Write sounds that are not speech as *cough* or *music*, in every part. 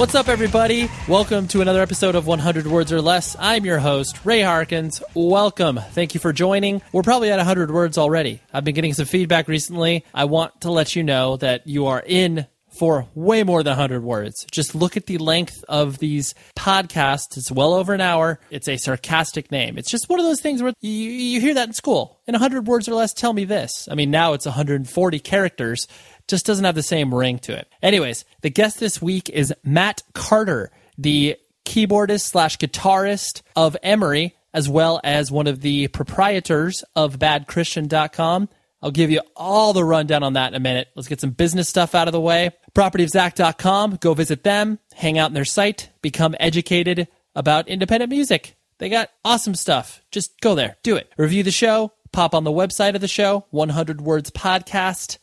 What's up, everybody? Welcome to another episode of 100 Words or Less. I'm your host, Ray Harkins. Welcome. Thank you for joining. We're probably at 100 words already. I've been getting some feedback recently. I want to let you know that you are in for way more than 100 words. Just look at the length of these podcasts. It's well over an hour. It's a sarcastic name. It's just one of those things where you, you hear that in school. In 100 words or less, tell me this. I mean, now it's 140 characters just doesn't have the same ring to it. Anyways, the guest this week is Matt Carter, the keyboardist slash guitarist of Emery, as well as one of the proprietors of badchristian.com. I'll give you all the rundown on that in a minute. Let's get some business stuff out of the way. Propertyofzack.com. Go visit them, hang out in their site, become educated about independent music. They got awesome stuff. Just go there, do it. Review the show, pop on the website of the show, 100 Words Podcast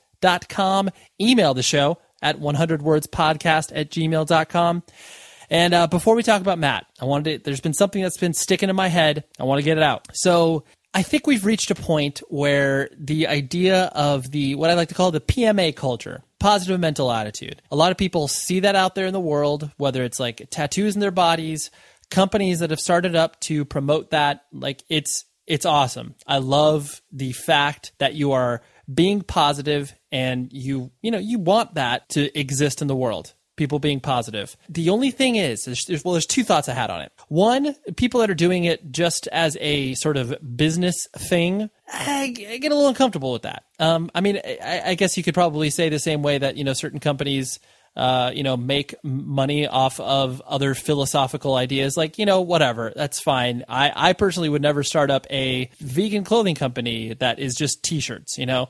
com. Email the show at 100wordspodcast at gmail.com. And uh, before we talk about Matt, I wanted to, there's been something that's been sticking in my head. I want to get it out. So I think we've reached a point where the idea of the, what I like to call the PMA culture, positive mental attitude, a lot of people see that out there in the world, whether it's like tattoos in their bodies, companies that have started up to promote that. Like it's, it's awesome. I love the fact that you are being positive and you you know you want that to exist in the world people being positive the only thing is there's, well there's two thoughts i had on it one people that are doing it just as a sort of business thing I get a little uncomfortable with that. Um, I mean, I, I, guess you could probably say the same way that you know certain companies, uh, you know, make money off of other philosophical ideas. Like you know, whatever, that's fine. I, I personally would never start up a vegan clothing company that is just T-shirts. You know,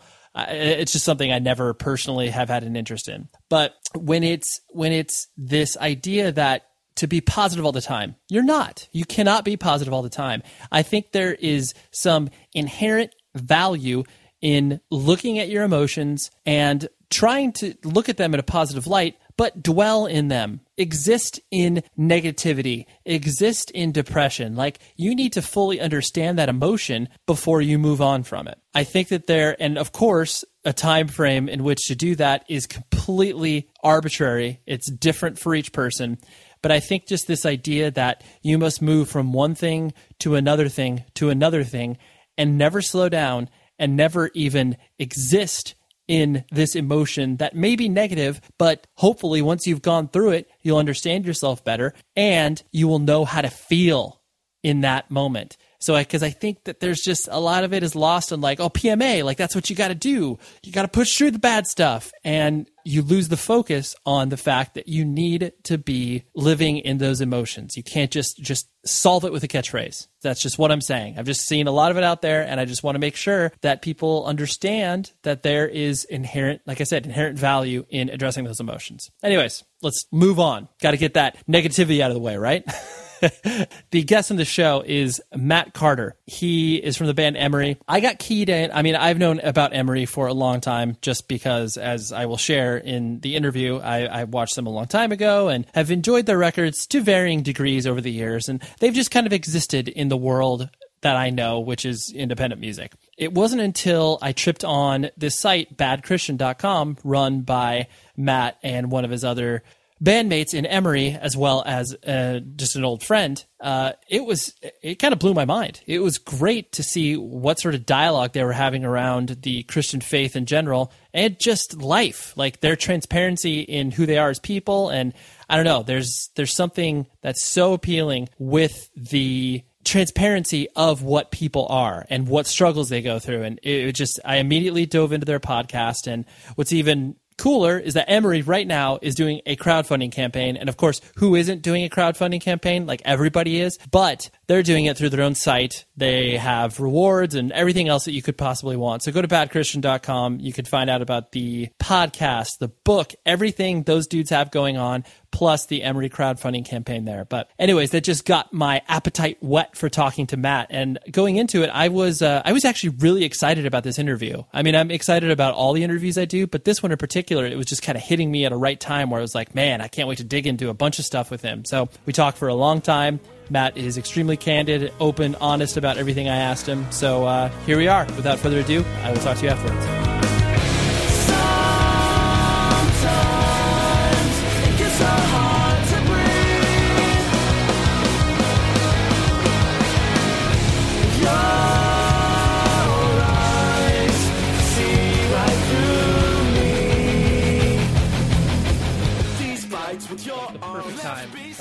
it's just something I never personally have had an interest in. But when it's when it's this idea that to be positive all the time, you're not. You cannot be positive all the time. I think there is some inherent value in looking at your emotions and trying to look at them in a positive light, but dwell in them. Exist in negativity, exist in depression. Like you need to fully understand that emotion before you move on from it. I think that there, and of course, a time frame in which to do that is completely arbitrary. It's different for each person. But I think just this idea that you must move from one thing to another thing to another thing and never slow down and never even exist in this emotion that may be negative, but hopefully once you've gone through it, you'll understand yourself better and you will know how to feel in that moment. So, because I, I, think that there's just a lot of it is lost on like, oh, PMA, like that's what you got to do. You got to push through the bad stuff. And you lose the focus on the fact that you need to be living in those emotions. You can't just, just solve it with a catchphrase. That's just what I'm saying. I've just seen a lot of it out there. And I just want to make sure that people understand that there is inherent, like I said, inherent value in addressing those emotions. Anyways, let's move on. Got to get that negativity out of the way, right? *laughs* *laughs* the guest on the show is Matt Carter. He is from the band Emery. I got keyed in. I mean, I've known about Emery for a long time just because, as I will share in the interview, I, I watched them a long time ago and have enjoyed their records to varying degrees over the years. And they've just kind of existed in the world that I know, which is independent music. It wasn't until I tripped on this site, badchristian.com, run by Matt and one of his other bandmates in Emery, as well as uh, just an old friend, uh, it was it kind of blew my mind. It was great to see what sort of dialogue they were having around the Christian faith in general and just life, like their transparency in who they are as people. And I don't know, there's there's something that's so appealing with the transparency of what people are and what struggles they go through and it just i immediately dove into their podcast and what's even cooler is that Emery right now is doing a crowdfunding campaign. And of course, who isn't doing a crowdfunding campaign? Like everybody is. But they're doing it through their own site. They have rewards and everything else that you could possibly want. So go to badchristian.com. You can find out about the podcast, the book, everything those dudes have going on plus the Emery crowdfunding campaign there. But anyways, that just got my appetite whet for talking to Matt. And going into it, I was uh, I was actually really excited about this interview. I mean, I'm excited about all the interviews I do, but this one in particular, it was just kind of hitting me at a right time where I was like, man, I can't wait to dig into a bunch of stuff with him. So we talked for a long time. Matt is extremely candid, open, honest about everything I asked him. So uh, here we are. Without further ado, I will talk to you afterwards.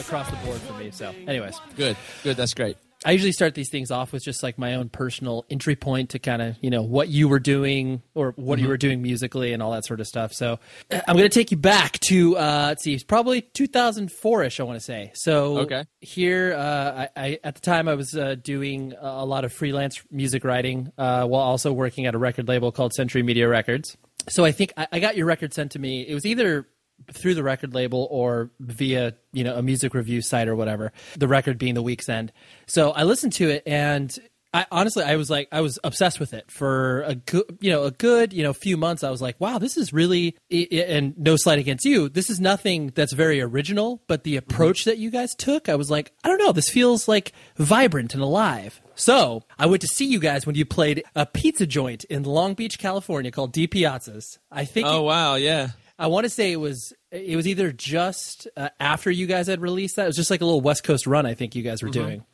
across the board me. So, anyways, good, good. That's great. I usually start these things off with just like my own personal entry point to kind of, you know, what you were doing or what mm-hmm. you were doing musically and all that sort of stuff. So I'm going to take you back to, uh, let's see, probably 2004 ish, I want to say. So okay. here, uh, I, I, at the time I was uh, doing a lot of freelance music writing uh, while also working at a record label called Century Media Records. So I think I, I got your record sent to me. It was either through the record label or via you know a music review site or whatever. The record being the Weak's End. So I listened to it and. I, honestly, I was like, I was obsessed with it for a good, you know, a good, you know, few months. I was like, wow, this is really, and no slight against you, this is nothing that's very original, but the approach that you guys took, I was like, I don't know, this feels like vibrant and alive. So I went to see you guys when you played a pizza joint in Long Beach, California called DiPiazza's. I think. Oh wow, yeah. I want to say it was it was either just uh, after you guys had released that. It was just like a little West Coast run. I think you guys were mm-hmm. doing.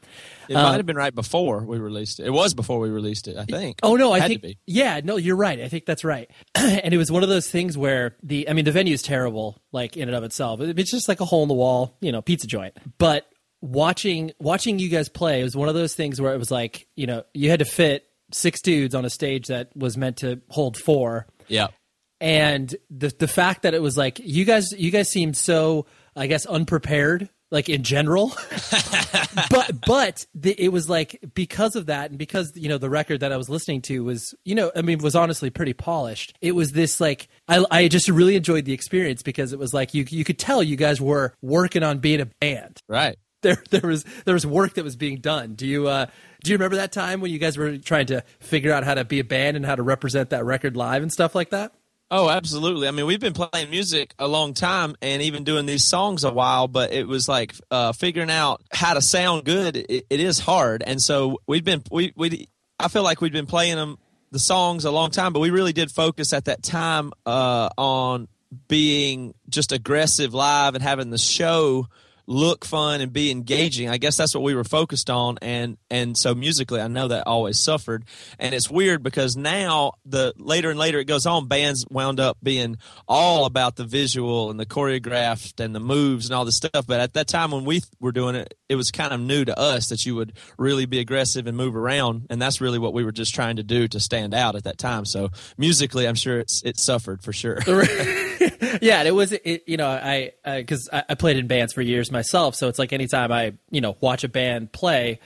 It might uh, have been right before we released it. It was before we released it, I think. Oh no, I think yeah, no, you're right. I think that's right. *clears throat* and it was one of those things where the I mean the venue is terrible, like in and of itself. It's just like a hole in the wall, you know, pizza joint. But watching watching you guys play, was one of those things where it was like you know you had to fit six dudes on a stage that was meant to hold four. Yeah and the the fact that it was like you guys you guys seemed so I guess unprepared like in general. *laughs* But but the, it was like because of that and because you know the record that i was listening to was you know i mean was honestly pretty polished. It was this like i, I just really enjoyed the experience because it was like you you could tell you guys were working on being a band. Right. There there was there was work that was being done. Do you uh do you remember that time when you guys were trying to figure out how to be a band and how to represent that record live and stuff like that Oh, absolutely. I mean, we've been playing music a long time and even doing these songs a while, but it was like uh, figuring out how to sound good. It, it is hard, and so we've been we we. I feel like we've been playing them the songs a long time, but we really did focus at that time uh, on being just aggressive live and having the show look fun and be engaging. I guess that's what we were focused on and and so musically I know that always suffered. And it's weird because now the later and later it goes on bands wound up being all about the visual and the choreographed and the moves and all this stuff, but at that time when we were doing it it was kind of new to us that you would really be aggressive and move around and that's really what we were just trying to do to stand out at that time. So musically I'm sure it's it suffered for sure. *laughs* *laughs* *laughs* yeah, it was it, you know I because I, I, played in bands for years myself, so it's like anytime I you know watch a band play.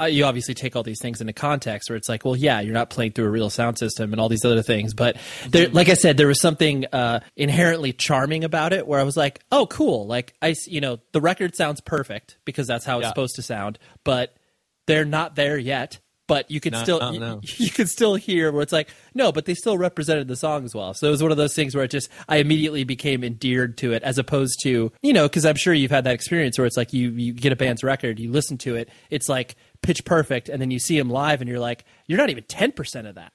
Uh, you obviously take all these things into context where it's like, well, yeah, you're not playing through a real sound system and all these other things. But there, like I said, there was something uh, inherently charming about it where I was like, oh, cool. Like I, you know, the record sounds perfect because that's how it's yeah. supposed to sound, but they're not there yet but you could no, still no, no. You, *laughs* you could still hear where it's like no but they still represented the song as well. So it was one of those things where it just i immediately became endeared to it as opposed to you know because i'm sure you've had that experience where it's like you you get a band's record you listen to it it's like pitch perfect and then you see them live and you're like you're not even 10% of that.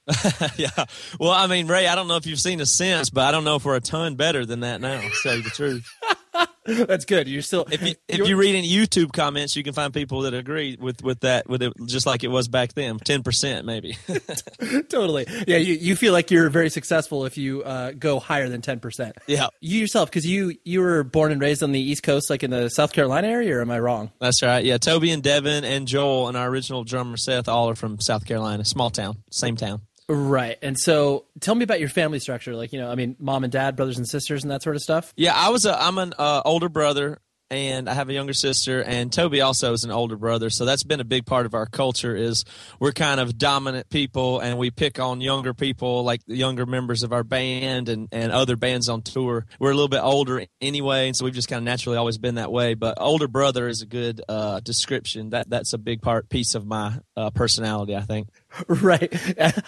*laughs* Yeah. Well i mean ray i don't know if you've seen us since but i don't know if we're a ton better than that now to tell you the truth *laughs* That's good. You're still if you if you read any YouTube comments, you can find people that agree with with that with it just like it was back then, ten percent maybe. *laughs* totally. Yeah, you, you feel like you're very successful if you uh, go higher than ten percent. Yeah. You yourself, because you you were born and raised on the East Coast, like in the South Carolina area, or am I wrong? That's right. Yeah, Toby and Devin and Joel and our original drummer Seth all are from South Carolina, small town, same town. Right. And so tell me about your family structure. Like, you know, I mean, mom and dad, brothers and sisters, and that sort of stuff. Yeah, I was a I'm an uh, older brother and I have a younger sister, and Toby also is an older brother. So that's been a big part of our culture. Is we're kind of dominant people, and we pick on younger people, like the younger members of our band and and other bands on tour. We're a little bit older anyway, and so we've just kind of naturally always been that way. But older brother is a good uh, description. That that's a big part piece of my uh, personality, I think. *laughs* Right.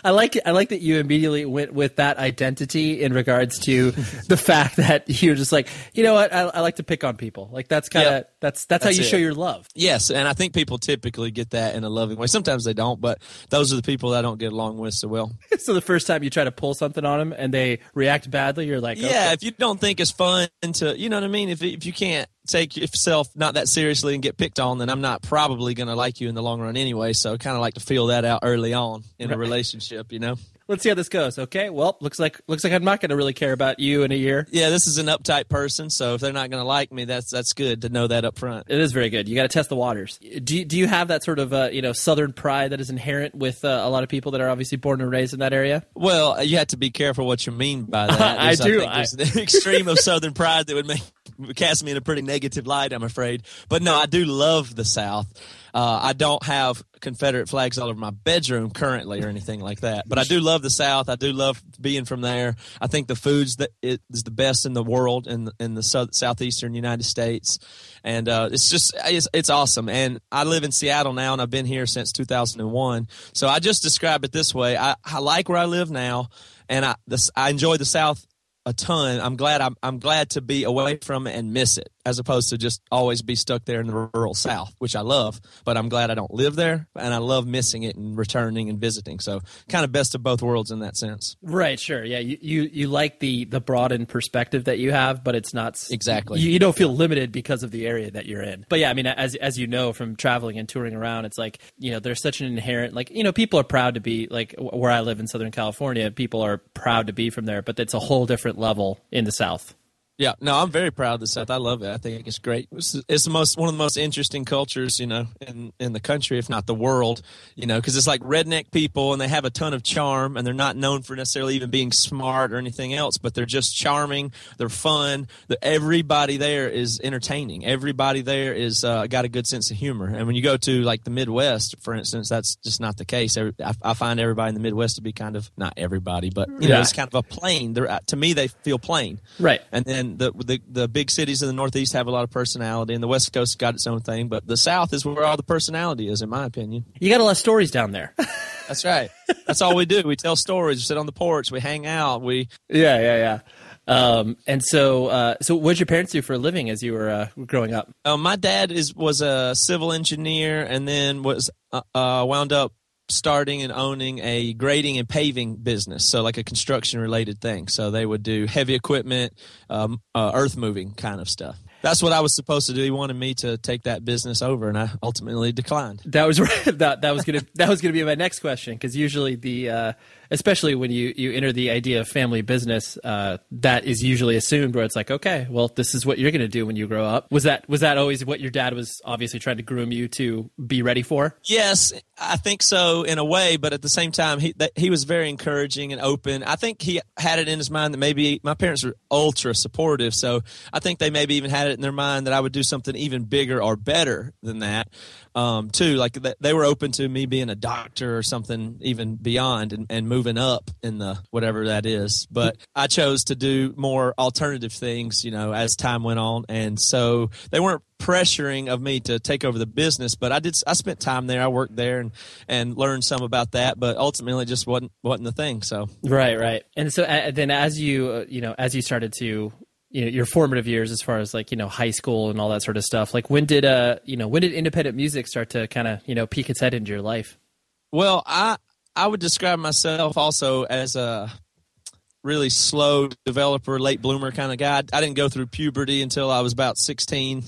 I like. I like that you immediately went with that identity in regards to *laughs* the fact that you're just like, you know what, I, I like to pick on people. Like that's kind of yep. that's, that's, that's how you it. show your love. Yes, and I think people typically get that in a loving way. Sometimes they don't, but those are the people that I don't get along with so well. *laughs* so the first time you try to pull something on them and they react badly, you're like, okay. yeah. If you don't think it's fun to, you know what I mean. If if you can't take yourself not that seriously and get picked on, then I'm not probably going to like you in the long run anyway. So kind of like to feel that out early on in right. a relationship, you know. Let's see how this goes. Okay. Well, looks like looks like I'm not going to really care about you in a year. Yeah, this is an uptight person, so if they're not going to like me, that's that's good to know that up front. It is very good. You got to test the waters. Do you, do you have that sort of uh, you know southern pride that is inherent with uh, a lot of people that are obviously born and raised in that area? Well, you have to be careful what you mean by that. *laughs* I do. I think there's I... an extreme of southern pride that would make cast me in a pretty negative light, I'm afraid. But no, I do love the South. Uh, I don't have Confederate flags all over my bedroom currently or anything like that. But I do love the South. I do love being from there. I think the foods that it is the best in the world in in the south, southeastern United States, and uh, it's just it's, it's awesome. And I live in Seattle now, and I've been here since 2001. So I just describe it this way: I, I like where I live now, and I this, I enjoy the South a ton. I'm glad I'm, I'm glad to be away from it and miss it as opposed to just always be stuck there in the rural South, which I love. But I'm glad I don't live there, and I love missing it and returning and visiting. So kind of best of both worlds in that sense. Right. Sure. Yeah. You you, you like the the broadened perspective that you have, but it's not exactly. You, you don't feel limited because of the area that you're in. But yeah, I mean, as as you know from traveling and touring around, it's like you know there's such an inherent like you know people are proud to be like where I live in Southern California. People are proud to be from there, but it's a whole different level in the South. Yeah, no, I'm very proud of the South. I love it. I think it's great. It's, it's, the most one of the most interesting cultures, you know, in in the country, if not the world. You know, because it's like redneck people, and they have a ton of charm, and they're not known for necessarily even being smart or anything else, but they're just charming. They're fun. The, everybody there is entertaining. Everybody there is uh, got a good sense of humor. And when you go to like the Midwest, for instance, that's just not the case. I, I find everybody in the Midwest to be kind of not everybody, but you yeah. know, it's kind of a plain. They're to me, they feel plain, right? And then the, the the big cities in the Northeast have a lot of personality, and the West Coast got its own thing. But the South is where all the personality is, in my opinion. You got a lot of stories down there. *laughs* That's right. That's all we do. We tell stories. We sit on the porch. We hang out. We yeah yeah yeah. Um, and so, uh, so what did your parents do for a living as you were uh, growing up? Uh, my dad is was a civil engineer, and then was uh, uh, wound up starting and owning a grading and paving business, so like a construction related thing. So they would do heavy equipment, um, uh, earth moving kind of stuff. That's what I was supposed to do. He wanted me to take that business over, and I ultimately declined. That was *laughs* that that was gonna that was gonna be my next question because usually the uh, especially when you, you enter the idea of family business, uh, that is usually assumed where it's like, okay, well, this is what you're going to do when you grow up. Was that was that always what your dad was obviously trying to groom you to be ready for? Yes, I think so in a way, but at the same time, he that, he was very encouraging and open. I think he had it in his mind that maybe my parents were ultra supportive, so I think they maybe even had it in their mind that I would do something even bigger or better than that um, too. Like they were open to me being a doctor or something even beyond and, and moving up in the whatever that is. But I chose to do more alternative things, you know, as time went on. And so they weren't pressuring of me to take over the business, but I did. I spent time there. I worked there and and learned some about that. But ultimately, it just wasn't wasn't the thing. So right, right. And so uh, then, as you uh, you know, as you started to you know your formative years as far as like you know high school and all that sort of stuff like when did uh you know when did independent music start to kind of you know peek its head into your life well i i would describe myself also as a really slow developer late bloomer kind of guy. I didn't go through puberty until i was about 16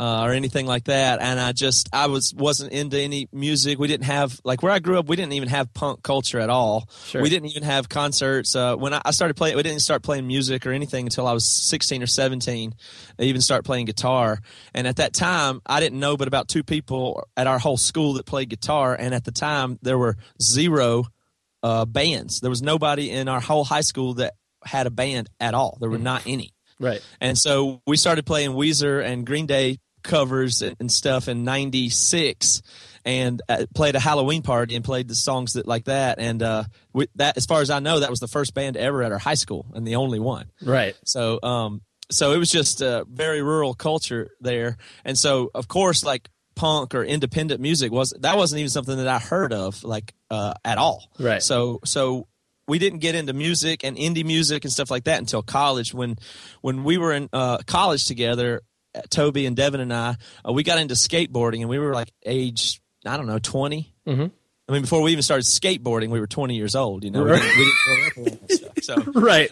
uh, or anything like that. And I just I was wasn't into any music. We didn't have like where I grew up. We didn't even have punk culture at all. Sure. We didn't even have concerts. Uh, when I, I, started playing, we didn't start playing music or anything until I was sixteen or seventeen. I even start playing guitar. And at that time, I didn't know but about two people at our whole school that played guitar. And at the time, there were zero uh, bands. There was nobody in our whole high school that had a band at all. There were not any. Right. And so we started playing Weezer and Green Day covers and stuff in 96 and uh, played a Halloween party and played the songs that like that and uh we, that as far as I know that was the first band ever at our high school and the only one. Right. So um so it was just a very rural culture there and so of course like punk or independent music was that wasn't even something that I heard of like uh at all. Right. So so we didn't get into music and indie music and stuff like that until college when when we were in uh, college together uh, Toby and Devin and I uh, we got into skateboarding and we were like age I don't know 20 mm-hmm. I mean before we even started skateboarding we were 20 years old you know we Right. didn't, we didn't grow up with that stuff. so *laughs* Right.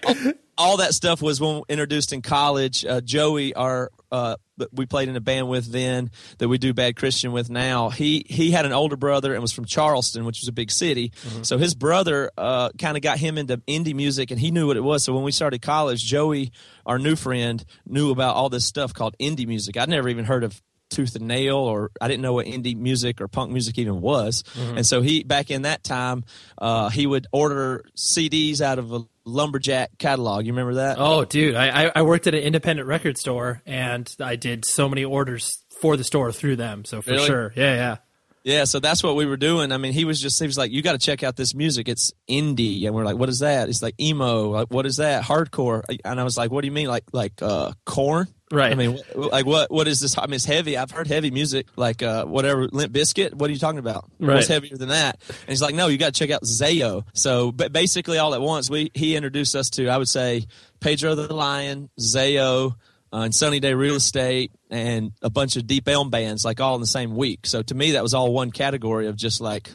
all that stuff was when introduced in college. Uh, Joey, our uh, we played in a band with then that we do Bad Christian with now. He he had an older brother and was from Charleston, which was a big city. So his brother uh, kind of got him into indie music, and he knew what it was. So when we started college, Joey, our new friend, knew about all this stuff called indie music. I'd never even heard of tooth and nail or i didn't know what indie music or punk music even was and so he back in that time uh, he would order cds out of a lumberjack catalog you remember that Oh, dude, I, I- I worked at an independent record store, and I did so many orders for the store through them. So for Really? sure, yeah, yeah. Yeah, so that's what we were doing. I mean, he was just he was like, "You got to check out this music. It's indie." And we're like, "What is that?" It's like emo. Like, what is that? Hardcore. And I was like, "What do you mean? Like like uh Korn?" Right. I mean, like what what is this? I mean, it's heavy. I've heard heavy music, like uh whatever Limp Bizkit. What are you talking about? Right. What's heavier than that? And he's like, "No, you got to check out Zao." So, but basically, all at once, we he introduced us to I would say Pedro the Lion, Zao. Uh, and Sunny Day Real Estate and a bunch of Deep Elm bands, like all in the same week. So to me, that was all one category of just like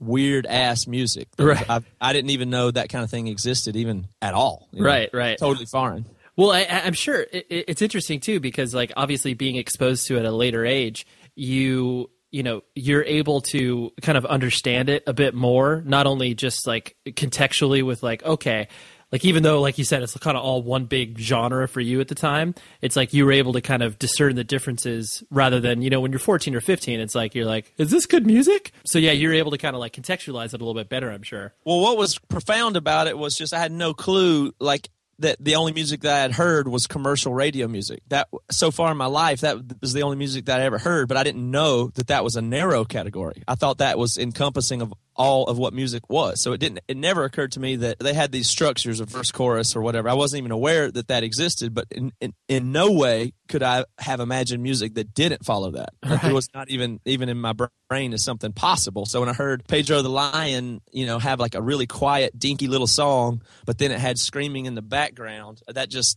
weird ass music. Right. I, I didn't even know that kind of thing existed, even at all. Right. know? Right, right. Totally foreign. Well, I, I'm sure it- it's interesting too because, like, obviously being exposed to it at a later age, you you know you're able to kind of understand it a bit more. Not only just like contextually with like, okay, like even though like you said it's kind of all one big genre for you at the time, it's like you were able to kind of discern the differences rather than you know when you're 14 or 15, it's like you're like, is this good music? So yeah, you're able to kind of like contextualize it a little bit better. I'm sure. Well, what was profound about it was just I had no clue, like that the only music that I had heard was commercial radio music. That so far in my life, that was the only music that I ever heard. But I didn't know that that was a narrow category. I thought that was encompassing of all of what music was. So it didn't. It never occurred to me that they had these structures of verse, chorus, or whatever. I wasn't even aware that that existed. But in in, in no way could I have imagined music that didn't follow that. Like, It was not even even in my brain as something possible. So when I heard Pedro the Lion, you know, have like a really quiet, dinky little song, but then it had screaming in the background, that just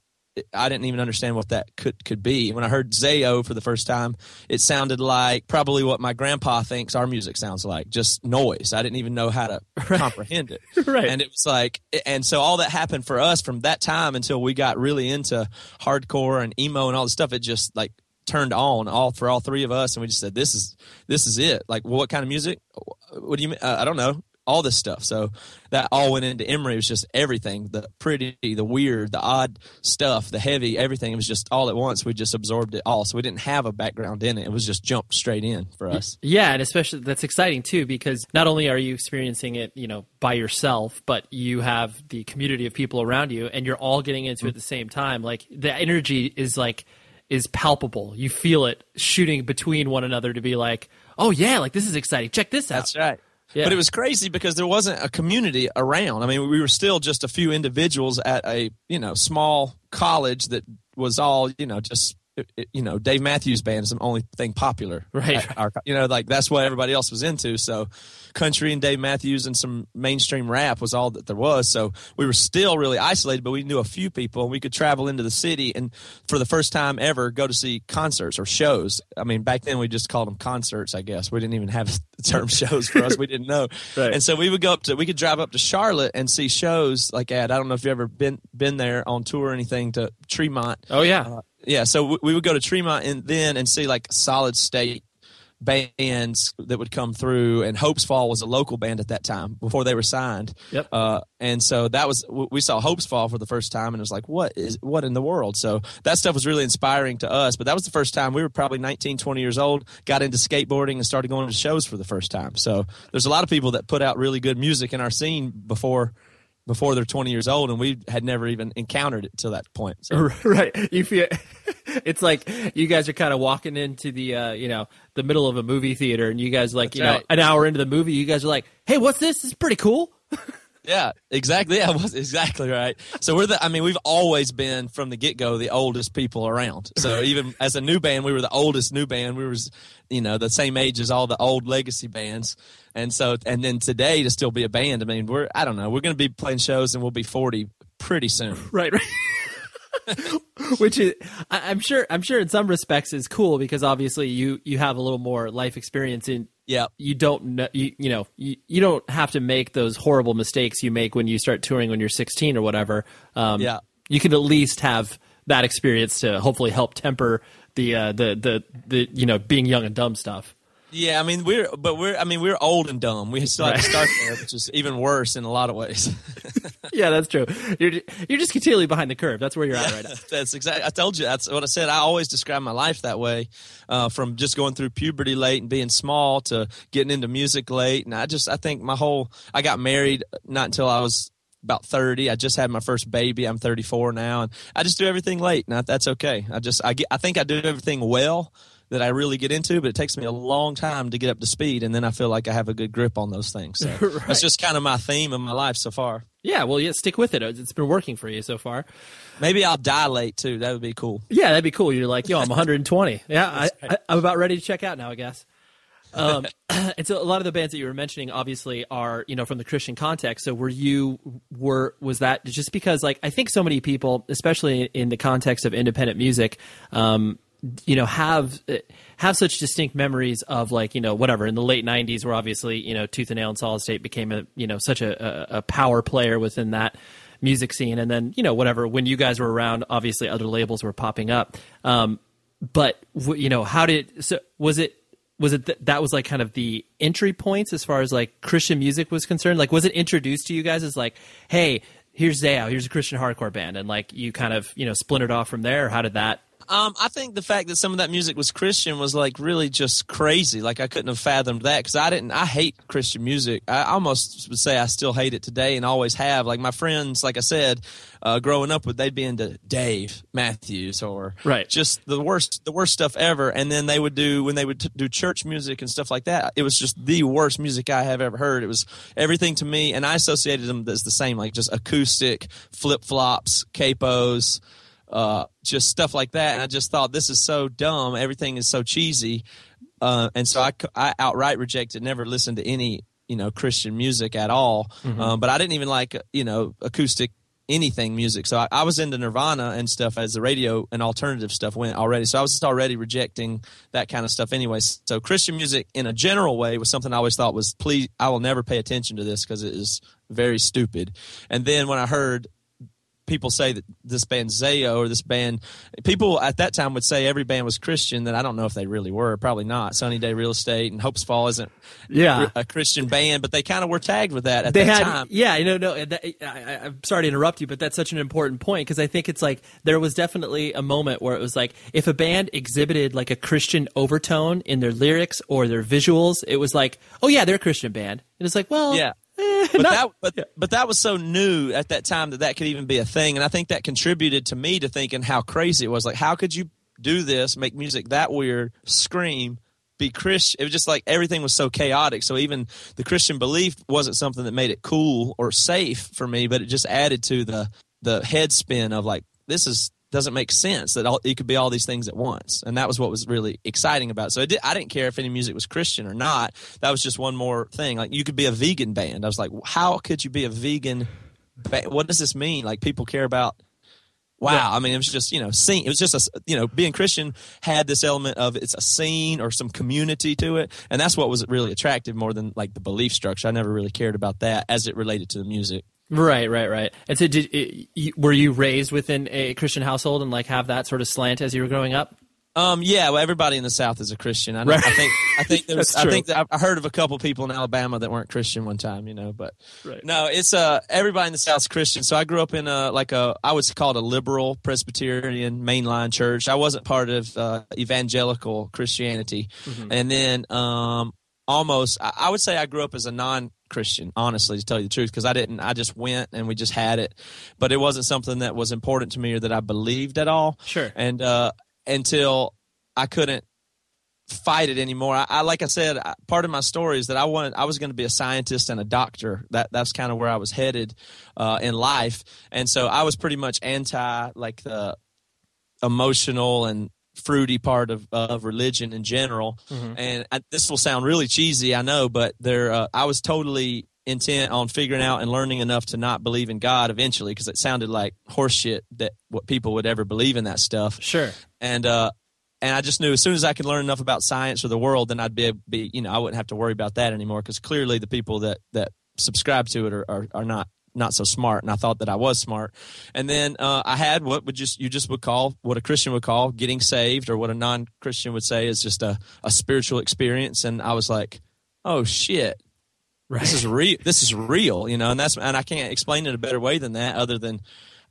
I didn't even understand what that could could be. When I heard Zao for the first time, it sounded like probably what my grandpa thinks our music sounds like, just noise. I didn't even know how to *laughs* comprehend it. *laughs* Right. And it was like, and so all that happened for us from that time until we got really into hardcore and emo and all this stuff. It just like turned on all for all three of us, and we just said, "This is this is it." Like, well, what kind of music? What do you mean? Uh, I don't know. All this stuff. So that all went into Emery. It was just everything the pretty, the weird, the odd stuff, the heavy, everything. It was just all at once. We just absorbed it all. So we didn't have a background in it. It was just jumped straight in for us. Yeah, and especially that's exciting too because not only are you experiencing it, you know, by yourself, but you have the community of people around you and you're all getting into it at the same time. Like the energy is like is palpable. You feel it shooting between one another to be like, "Oh yeah, like this is exciting. Check this out." That's right. Yeah. But it was crazy because there wasn't a community around. I mean, we were still just a few individuals at a you know small college that was all you know just you know Dave Matthews Band is the only thing popular. Right. our- you know, like that's what everybody else was into. So, country and Dave Matthews and some mainstream rap was all that there was. So we were still really isolated, but we knew a few people, and we could travel into the city and for the first time ever go to see concerts or shows. I mean, back then we just called them concerts. I guess we didn't even have the *laughs* term shows for us. We didn't know. *laughs* Right. And so we would go up to we could drive up to Charlotte and see shows like at I don't know if you ever been been there on tour or anything to Tremont. Oh yeah. Uh, Yeah, so we, we would go to Tremont and then and see like Solid State, bands that would come through, and Hopesfall was a local band at that time before they were signed. Yep. Uh, and so that was we saw Hopesfall for the first time, and it was like, what is what in the world? So that stuff was really inspiring to us. But that was the first time we were probably 19, 20 years old, got into skateboarding, and started going to shows for the first time. So there's a lot of people that put out really good music in our scene before before they're 20 years old and we had never even encountered it till that point so. *laughs* right. You feel it's like you guys are kind of walking into the uh, you know the middle of a movie theater and you guys like That's you know an hour into the movie you guys are like hey what's this? This is pretty cool *laughs* Yeah, exactly. Yeah, *laughs* was exactly right. So we're the. I mean, we've always been from the get go the oldest people around. So *laughs* even as a new band, we were the oldest new band. We were, you know, the same age as all the old legacy bands. And so, and then today to still be a band. I mean, we're. I don't know. We're going to be playing shows and we'll be forty pretty soon. *laughs* right right which is I, i'm sure i'm sure in some respects is cool because obviously you you have a little more life experience in Yeah. you don't know you, you know you, you don't have to make those horrible mistakes you make when you start touring when you're 16 or whatever um, Yeah. you can at least have that experience to hopefully help temper the uh, the the the you know being young and dumb stuff Yeah, I mean we're, but we're. I mean we're old and dumb. We still have to start there, which is even worse in a lot of ways. *laughs* yeah that's true you're you're just continually behind the curve that's where you're at right now *laughs* that's exactly. I told you that's what I said. I always describe my life that way, uh, from just going through puberty late and being small to getting into music late. And I just, I think my whole. I got married not until I was about 30 i just had my first baby i'm 34 now and i just do everything late and I, that's okay i just i get i think i do everything well that i really get into but it takes me a long time to get up to speed and then i feel like i have a good grip on those things so *laughs* Right. that's just kind of my theme of my life so far yeah well yeah stick with it it's been working for you so far maybe i'll dilate too that would be cool Yeah, that'd be cool. You're like, yo, I'm *laughs* 120. Yeah, I, I, I'm about ready to check out now, I guess. Um, *laughs* *clears throat* and so a lot of the bands that you were mentioning, obviously, are you know from the Christian context. So were you were was that just because like I think so many people, especially in the context of independent music, um, you know have have such distinct memories of like you know whatever. In the late 90s where obviously you know Tooth and Nail and Solid State became a you know such a, a, power player within that music scene. And then you know whatever when you guys were around obviously other labels were popping up. Um, but you know how did so was it was it th- that was like kind of the entry points as far as like Christian music was concerned? Like was it introduced to you guys as like hey here's Zao here's a Christian hardcore band and like you kind of you know splintered off from there? How did that Um, I think the fact that some of that music was Christian was like really just crazy. Like I couldn't have fathomed that because I didn't. I hate Christian music. I almost would say I still hate it today and always have. Like my friends, like I said, uh, growing up with, they'd be into Dave Matthews or Right. just the worst, the worst stuff ever. And then they would do when they would t- do church music and stuff like that. It was just the worst music I have ever heard. It was everything to me, and I associated them as the same, like just acoustic flip flops, capos uh, just stuff like that. And I just thought this is so dumb. Everything is so cheesy. Uh, and so I, I outright rejected, never listened to any, you know, Christian music at all. Um, but I didn't even like, you know, acoustic anything music. So I, I was into Nirvana and stuff as the radio and alternative stuff went already. So I was just already rejecting that kind of stuff anyway. So Christian music in a general way was something I always thought was, please, I will never pay attention to this because it is very stupid. And then when I heard people say that this band Zao or this band, people at that time would say every band was Christian. That I don't know if they really were. Probably not. Sunny Day Real Estate and Hopesfall isn't Yeah. a Christian band, but they kind of were tagged with that at they that had time. yeah you know no that, I, I, i'm sorry to interrupt you but that's such an important point because i think it's like there was definitely a moment where it was like if a band exhibited like a christian overtone in their lyrics or their visuals it was like oh yeah they're a christian band and it's like well Yeah. Eh, *laughs* but not- that but, but that was so new at that time that that could even be a thing. And i think that contributed to me to thinking how crazy it was. Like how could you do this make music that weird scream be christian it was just like everything was so chaotic. So even the christian belief wasn't something that made it cool or safe for me but it just added to the the head spin of like this is doesn't make sense that all, it could be all these things at once. And that was what was really exciting about it. so it did, i didn't care if any music was christian or not. That was just one more thing. Like you could be a vegan band. I was like how could you be a vegan ba- what does this mean? Like people care about wow. I mean it was just you know scene it was just a you know being christian had this element of it's a scene or some community to it. And that's what was really attractive more than like the belief structure. I never really cared about that as it related to the music right right right and so did were you raised within a christian household and like have that sort of slant as you were growing up Um, yeah, well, everybody in the South is a Christian. I, know, Right. I think I think there *laughs* was, I think that I heard of a couple people in Alabama that weren't Christian one time, you know. But Right. no, it's uh everybody in the South's Christian. So I grew up in a like a I was called a liberal Presbyterian mainline church. I wasn't part of uh, evangelical Christianity, Mm-hmm. and then um almost I, would say I grew up as a non. Christian, honestly, to tell you the truth, because I didn't. I just went and we just had it, but it wasn't something that was important to me or that I believed at all Sure. and uh, until I couldn't fight it anymore. I, I like I said, I, part of my story is that I wanted I was going to be a scientist and a doctor. That that's kind of where I was headed uh, in life, and so I was pretty much anti like the emotional and fruity part of of religion in general. And I, this will sound really cheesy, I know, but there uh, I was totally intent on figuring out and learning enough to not believe in God eventually because it sounded like horseshit that what people would ever believe in that stuff Sure. and uh and I just knew as soon as I could learn enough about science or the world, then I'd be, be you know, I wouldn't have to worry about that anymore because clearly the people that that subscribe to it are, are, are not not so smart, and I thought that I was smart. And then uh, I had what would just you just would call what a Christian would call getting saved, or what a non-Christian would say is just a, a spiritual experience. And I was like, oh shit, Right. this is real. This is real, you know, and that's and I can't explain it a better way than that, other than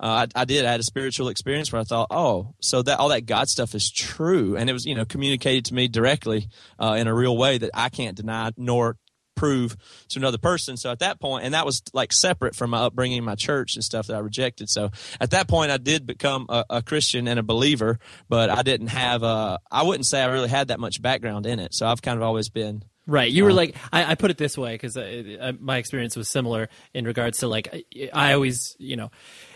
uh, I, I did. I had a spiritual experience where I thought, oh, so that all that God stuff is true, and it was you know communicated to me directly uh, in a real way that I can't deny nor prove to another person. So at that point, and that was like separate from my upbringing, my church and stuff that I rejected. So at that point, I did become a, a Christian and a believer, but I didn't have a. I wouldn't say I really had that much background in it. So I've kind of always been Right. You were um, like, I, I put it this way because uh, uh, my experience was similar in regards to like, I- I always, you know,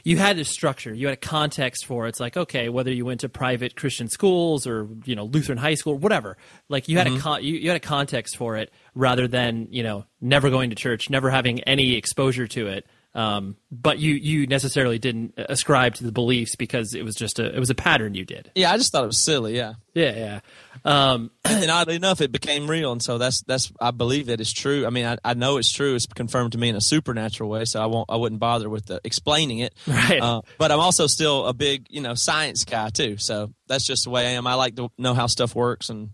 you had a structure, you had a context for it. It's like, okay, whether you went to private Christian schools or, you know, Lutheran high school, whatever, like you had a mm-hmm. con- you, you had a context for it rather than, you know, never going to church, never having any exposure to it. Um, but you, you necessarily didn't ascribe to the beliefs because it was just a, it was a pattern you did. Yeah, I just thought it was silly. Yeah. Yeah. Yeah. Um, *clears throat* and oddly enough, it became real, and so that's that's I believe that it's true. I mean, I, I know it's true. It's confirmed to me in a supernatural way, so I won't I wouldn't bother with the, explaining it. *laughs* Right. Uh, but I'm also still a big you know science guy too. So that's just the way I am. I like to know how stuff works and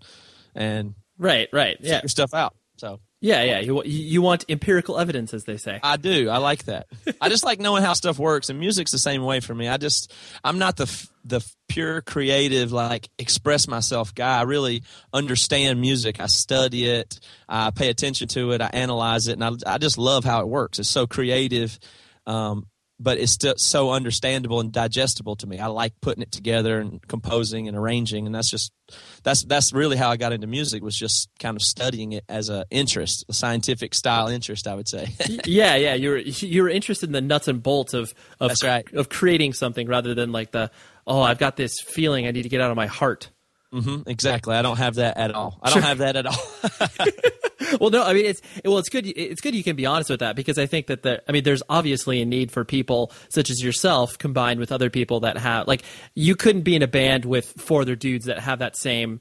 and right. Right. Yeah. figure stuff out. So Yeah, yeah. You, you want empirical evidence, as they say. I do. I like that. I just like knowing how stuff works, and music's the same way for me. I just I'm not the the pure creative like express myself guy. I really understand music. I study it. I pay attention to it. I analyze it, and I I just love how it works. It's so creative. Um, but it's still so understandable and digestible to me. I like putting it together and composing and arranging, and that's just that's that's really how I got into music was just kind of studying it as a interest, a scientific style interest, I would say. *laughs* yeah, yeah. you're you're interested in the nuts and bolts of of right. of creating something rather than like the oh I've got this feeling I need to get out of my heart. Hmm exactly. I don't have that at all. I don't have that at all. *laughs* well, no, I mean it's well, it's good. It's good you can be honest with that because I think that the I mean there's obviously a need for people such as yourself combined with other people that have like you couldn't be in a band with four other dudes that have that same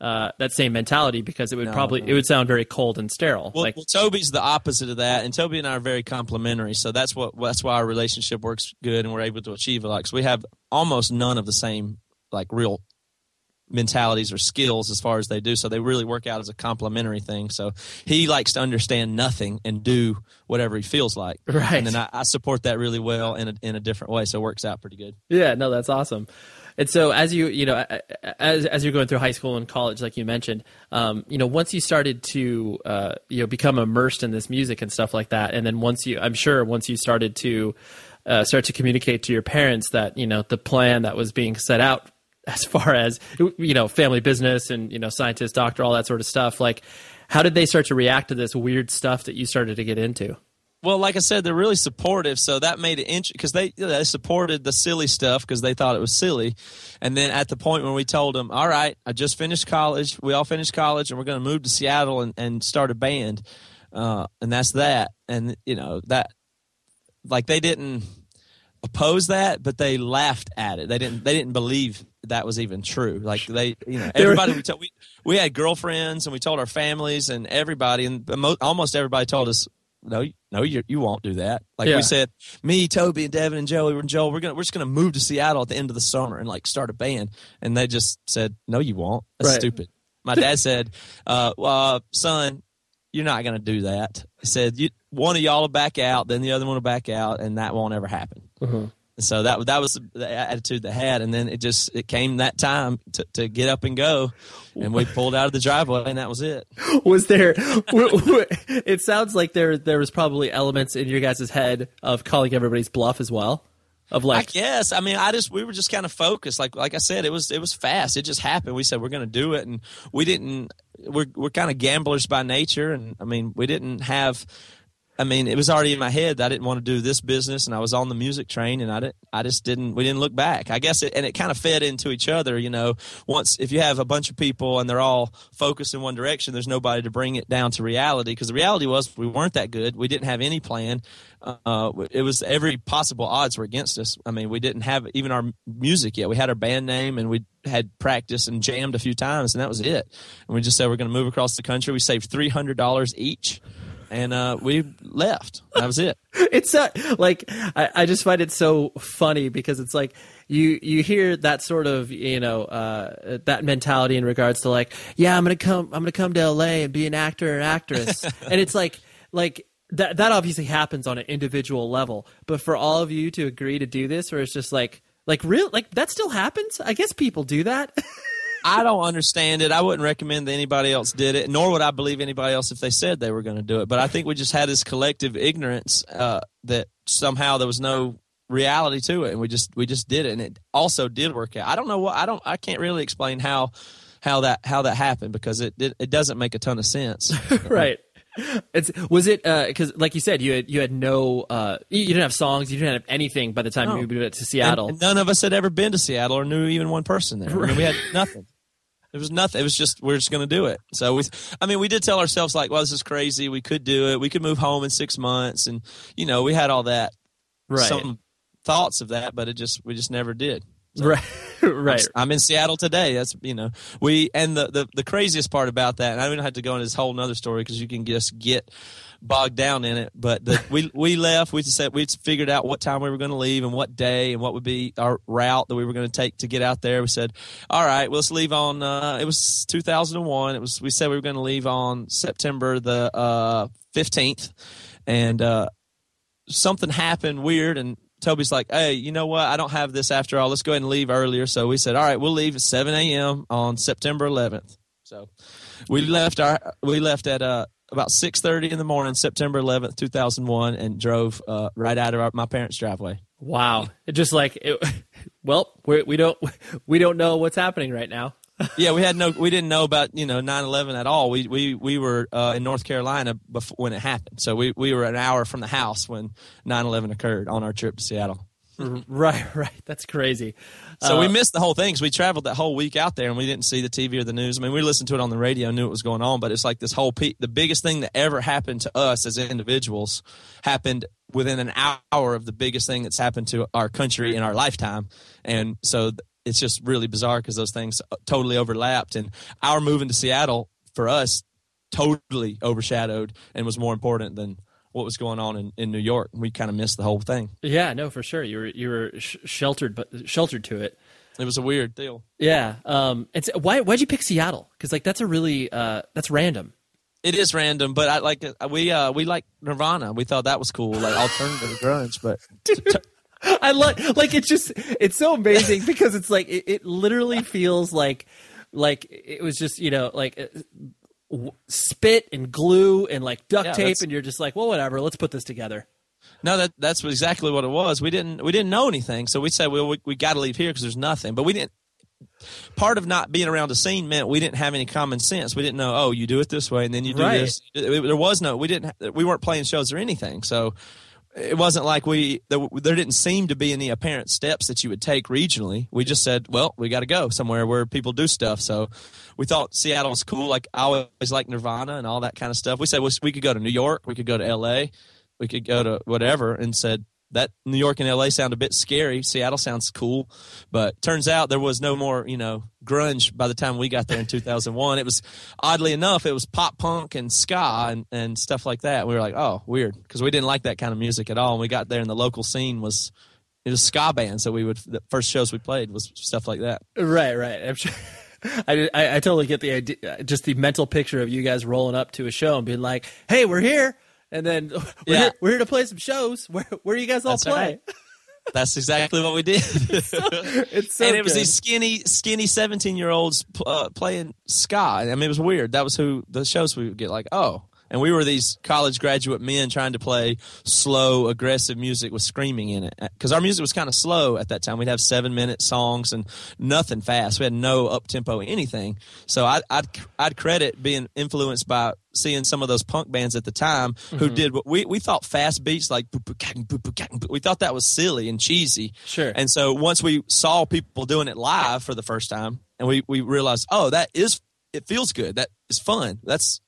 uh, that same mentality because it would probably it would sound very cold and sterile. Well, like well, Toby's the opposite of that, and Toby and I are very complementary. So that's what that's why our relationship works good, and we're able to achieve a lot. Because we have almost none of the same like real mentalities or skills as far as they do. So they really work out as a complementary thing. So he likes to understand nothing and do whatever he feels like. *laughs* Right. And then I, I support that really well in a in a different way. So it works out pretty good. Yeah, no, that's awesome. And so, as you you know, as as you're going through high school and college, like you mentioned, um, you know, once you started to uh, you know become immersed in this music and stuff like that, and then once you, I'm sure, once you started to uh, start to communicate to your parents that you know the plan that was being set out *laughs* as far as you know family business and you know scientist, doctor, all that sort of stuff, like how did they start to react to this weird stuff that you started to get into? Well, like I said, they're really supportive, so that made it interesting because they they supported the silly stuff because they thought it was silly, and then at the point when we told them, "All right, I just finished college. We all finished college, and we're going to move to Seattle and, and start a band," uh, and that's that. And you know that, like they didn't oppose that, but they laughed at it. They didn't they didn't believe that was even true. Like they, you know, *laughs* everybody we told we we had girlfriends and we told our families and everybody and mo- almost everybody told us no, no, you you won't do that. Like Yeah. we said, me, Toby, and Devin and Joey and Joel, we're gonna we're just gonna move to Seattle at the end of the summer and like start a band. And they just said, no, you won't. That's Right. stupid. My dad said, uh, well, son, you're not gonna do that. He said, you, one of y'all will back out, then the other one will back out, and that won't ever happen. Mhm. So that that was the attitude they had, and then it just it came that time to, to get up and go, and we pulled out of the driveway, and that was it. *laughs* was there it sounds like there there was probably elements in your guys' head of calling everybody's bluff as well of I like guess. I mean, I just we were just kind of focused. Like like I said, it was it was fast. It just happened. We said we're going to do it, and we didn't. We're we're kind of gamblers by nature, and I mean, we didn't have. I mean, it was already in my head that I didn't want to do this business, and I was on the music train, and I didn't. I just didn't. We didn't look back. I guess, it, and it kind of fed into each other. You know, once if you have a bunch of people and they're all focused in one direction, there's nobody to bring it down to reality. Because the reality was we weren't that good. We didn't have any plan. Uh, it was every possible odds were against us. I mean, we didn't have even our music yet. We had our band name and we had practiced and jammed a few times, and that was it. And we just said we're going to move across the country. We saved three hundred dollars each, and uh, we left. That was it. *laughs* it's uh, like I, I just find it so funny because it's like you you hear that sort of you know uh, that mentality in regards to like yeah I'm gonna come I'm gonna come to LA and be an actor or actress *laughs* and it's like like that that obviously happens on an individual level but for all of you to agree to do this where it's just like like real like that still happens I guess people do that *laughs* I don't understand it. I wouldn't recommend that anybody else did it, nor would I believe anybody else if they said they were going to do it. But I think we just had this collective ignorance uh, that somehow there was no reality to it, and we just we just did it, and it also did work out. I don't know what I don't I can't really explain how how that how that happened because it it, it doesn't make a ton of sense. *laughs* right. It's was it because like you said you had you had no uh you you didn't have songs you didn't have anything by the time No. you moved to Seattle and none of us had ever been to Seattle or knew even one person there. I mean, we had *laughs* nothing. It was nothing. It was just we're just going to do it. So we, I mean, we did tell ourselves like, well, this is crazy. We could do it. We could move home in six months, and you know, we had all that, right some thoughts of that, but it just we just never did. right *laughs* right I'm in Seattle today. That's you know we and the the, the craziest part about that, and I don't have to go into this whole nother story because you can just get bogged down in it. But the, we we left. We just said we figured out what time we were going to leave and what day and what would be our route that we were going to take to get out there. We said, all right, well, let's leave on. Uh, it was 2001. It was we said we were going to leave on September the uh, 15th, and uh, something happened weird and Toby's like, hey, you know what? I don't have this after all. Let's go ahead and leave earlier. So we said, all right, we'll leave at 7 a.m. on September 11th. So we left our we left at uh, about 6:30 in the morning, September 11th, 2001, and drove uh, right out of our, my parents' driveway. wow it just like it, *laughs* well we we don't *laughs* we don't know what's happening right now *laughs* yeah, we had no, we didn't know about you know 9/11 at all. We we we were uh, in North Carolina before when it happened, so we we were an hour from the house when 9/11 occurred on our trip to Seattle. right right that's crazy So Uh, we missed the whole thing. 'cause we traveled that whole week out there, and we didn't see the TV or the news. I mean, we listened to it on the radio, and knew what was going on, but it's like this whole pe- the biggest thing that ever happened to us as individuals happened within an hour of the biggest thing that's happened to our country in our lifetime, and so it's just really bizarre because those things uh, totally overlapped, and our moving to Seattle for us totally overshadowed and was more important than what was going on in, in New York. We kind of missed the whole thing. yeah no for sure you were you were sh- sheltered but sheltered to it It was a weird deal. yeah um it's why why'd you pick Seattle because like that's a really uh that's random It is random, but I like uh, we uh we like Nirvana. We thought that was cool, like alternative *laughs* grunge. But I like like it's just it's so amazing because it's like it, it literally feels like like it was just you know like uh, w- spit and glue and like duct Yeah, tape and you're just like well whatever let's put this together no, that that's exactly what it was. We didn't we didn't know anything, so we said, well, we, we got to leave here because there's nothing. But we didn't. Part of not being around the scene meant we didn't have any common sense. We didn't know. Oh, you do it this way, and then you do Right. this. It- it- there was no. We didn't. We weren't playing shows or anything. So it wasn't like we there, there didn't seem to be any apparent steps that you would take regionally. We just said, well, we got to go somewhere where people do stuff. So we thought Seattle was cool. Like I always like Nirvana and all that kind of stuff. We said well, we could go to New York, we could go to L.A., we could go to whatever, and said that New York and LA sound a bit scary. Seattle sounds cool, but turns out there was no more, you know, grunge by the time we got there in 2001. It was oddly enough, it was pop punk and ska and, and stuff like that. We were like, oh, weird, because we didn't like that kind of music at all. And we got there, and the local scene was it was ska bands. that we would the first shows we played was stuff like that. Right, right. Sure. *laughs* I, I, I totally get the idea, just the mental picture of you guys rolling up to a show and being like, "Hey, we're here." And then *laughs* we're, yeah. here, we're here to play some shows. Where where you guys all That's play? Right. *laughs* That's exactly what we did. *laughs* it's so, it's so and it was these skinny, skinny seventeen year olds uh, playing ska. I mean, it was weird. That was who the shows we would get. Like, oh, and we were these college graduate men trying to play slow, aggressive music with screaming in it. Because our music was kind of slow at that time. We'd have seven minute songs and nothing fast. We had no up tempo anything. So I'd, I'd, I'd credit being influenced by seeing some of those punk bands at the time mm-hmm. who did what we, we thought fast beats like we thought that was silly and cheesy. Sure. And so once we saw people doing it live for the first time and we, we realized, oh, that is it feels good. That is fun. That's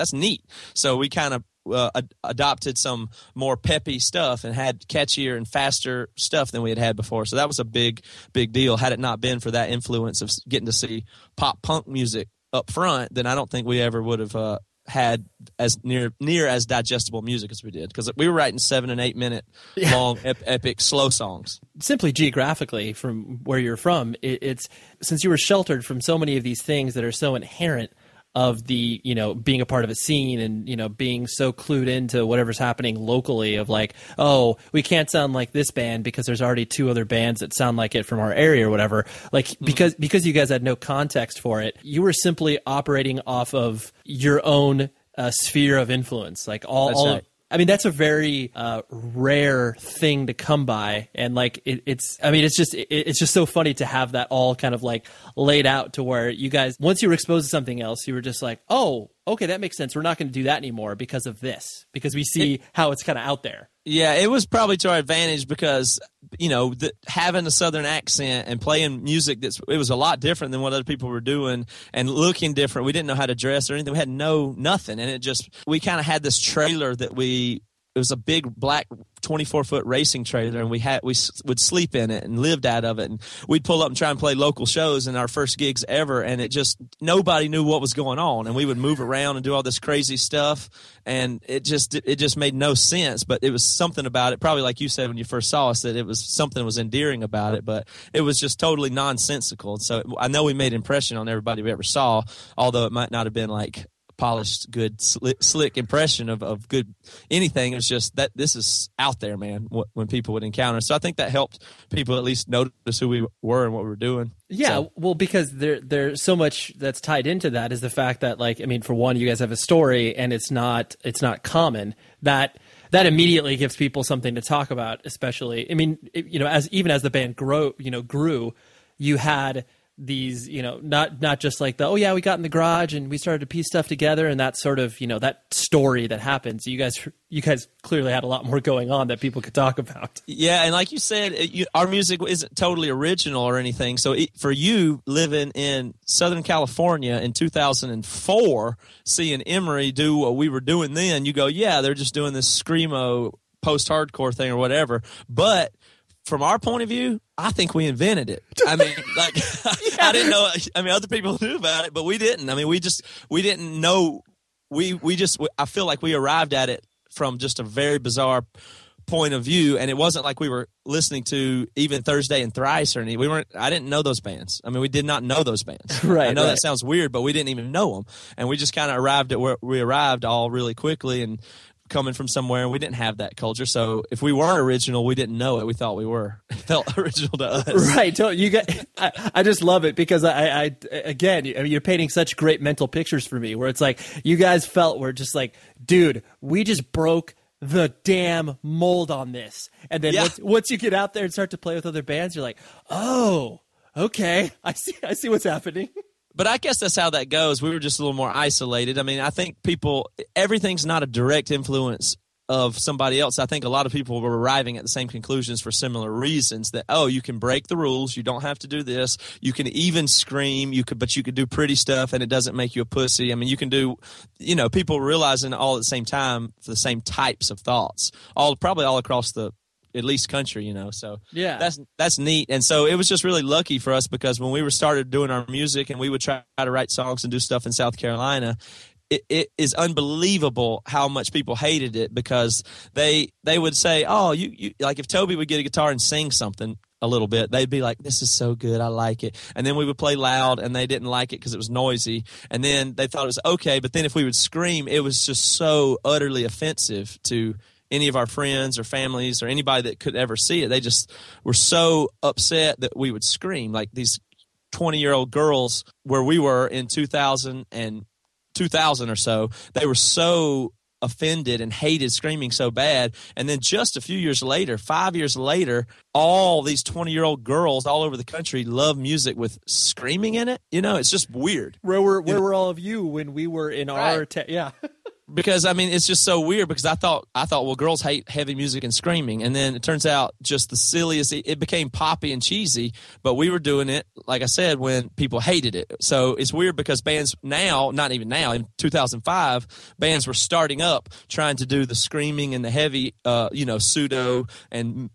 that's neat. So we kind of uh, ad- adopted some more peppy stuff and had catchier and faster stuff than we had had before. So that was a big, big deal. Had it not been for that influence of getting to see pop punk music up front, then I don't think we ever would have uh, had as near near as digestible music as we did because we were writing seven and eight minute yeah. long ep- epic slow songs. Simply geographically, from where you're from, it, it's since you were sheltered from so many of these things that are so inherent of the you know being a part of a scene and you know being so clued into whatever's happening locally of like oh we can't sound like this band because there's already two other bands that sound like it from our area or whatever like mm-hmm. because because you guys had no context for it you were simply operating off of your own uh, sphere of influence like all, all right. I mean, that's a very uh, rare thing to come by, and like it, it's. I mean, it's just it, it's just so funny to have that all kind of like laid out to where you guys once you were exposed to something else, you were just like, oh, okay, that makes sense. We're not going to do that anymore because of this, because we see it, how it's kind of out there. Yeah, it was probably to our advantage because you know the, having a southern accent and playing music that's it was a lot different than what other people were doing and looking different. We didn't know how to dress or anything. We had no nothing, and it just we kind of had this trailer that we it was a big black 24 foot racing trailer and we had we would sleep in it and lived out of it. And we'd pull up and try and play local shows in our first gigs ever and it just nobody knew what was going on. And we would move around and do all this crazy stuff and it just it just made no sense. But it was something about it probably like you said when you first saw us that it was something was endearing about it. But it was just totally nonsensical. So I know we made impression on everybody we ever saw although it might not have been like polished, good, slick, slick impression of, of good anything. It's just that this is out there, man, when people would encounter. So I think that helped people at least notice who we were and what we were doing. Yeah, so. well, because there there's so much that's tied into that is the fact that, like, I mean, for one, you guys have a story and it's not it's not common that that immediately gives people something to talk about. Especially, I mean, you know, as even as the band grow, you know, grew, you had these you know not not just like the oh yeah we got in the garage and we started to piece stuff together and that sort of you know that story that happens you guys you guys clearly had a lot more going on that people could talk about. Yeah and like you said it, you, our music isn't totally original or anything. So it, for you living in southern california in 2004 seeing emery do what we were doing then you go yeah they're just doing this screamo post-hardcore thing or whatever. But from our point of view, I think we invented it. I mean, *laughs* like. *laughs* I didn't know. I mean, other people *laughs* knew about it, but we didn't. I mean, we just we didn't know. We we just I feel like we arrived at it from just a very bizarre point of view, and it wasn't like we were listening to even Thursday and Thrice or any. We weren't. I didn't know those bands. I mean, we did not know those bands. right. I know right. that sounds weird, but we didn't even know them, and we just kind of arrived at where we arrived all really quickly and coming from somewhere and we didn't have that culture. So if we weren't original, we didn't know it. We thought we were. *laughs* It felt *laughs* original to us. Right. You got, I, I just love it because I, I again, I mean, you're painting such great mental pictures for me where it's like you guys felt we're just like, dude, we just broke the damn mold on this. And then yeah. once, once you get out there and start to play with other bands, you're like, oh, okay, I see, I see what's happening. *laughs* but I guess that's how that goes. We were just a little more isolated. I mean, I think people, everything's not a direct influence of somebody else. I think a lot of people were arriving at the same conclusions for similar reasons that, oh, you can break the rules. You don't have to do this. You can even scream. You could, but you could do pretty stuff and it doesn't make you a pussy. I mean, you can do, you know, people realizing all at the same time for the same types of thoughts, all probably all across the at least country, you know. So Yeah. that's that's neat. And so it was just really lucky for us because when we were started doing our music and we would try to write songs and do stuff in South Carolina, it, it is unbelievable how much people hated it because they they would say, "Oh, you, you like if Toby would get a guitar and sing something." A little bit, they'd be like, "This is so good, I like it." And then we would play loud, and they didn't like it because it was noisy. And then they thought it was okay, but then if we would scream, it was just so utterly offensive to any of our friends or families or anybody that could ever see it. They just were so upset that we would scream like these 20 year old girls where we were in 2000 and 2000 or so. They were so offended and hated screaming so bad. And then just a few years later, five years later, all these 20 year old girls all over the country love music with screaming in it. You know, it's just weird. Where were where were all of you when we were in our te- yeah? *laughs* because I mean it's just so weird because I thought I thought well girls hate heavy music and screaming. And then it turns out just the silliest it, it became poppy and cheesy but we were doing it like I said when people hated it. So it's weird because bands now not even now in 2005 bands were starting up trying to do the screaming and the heavy uh you know pseudo and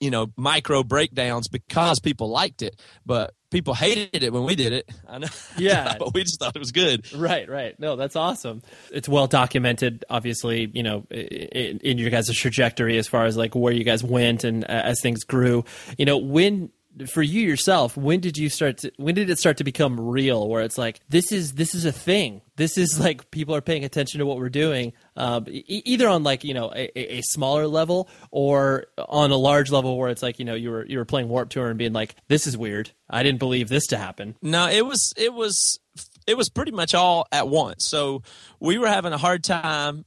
you know micro breakdowns because people liked it. But people hated it when we did it I know *laughs* Yeah. but we just thought it was good Right, right. No, that's awesome. It's well documented, obviously, you know, i- i- in your guys' trajectory as far as like where you guys went and uh, as things grew. You know, when for you yourself, when did you start to when did it start to become real where it's like this is this is a thing. This is like people are paying attention to what we're doing. Um, e- either on like, you know, a, a smaller level or on a large level where it's like, you know, you were you were playing Warped Tour and being like this is weird. I didn't believe this to happen. No, it was it was it was pretty much all at once. So we were having a hard time.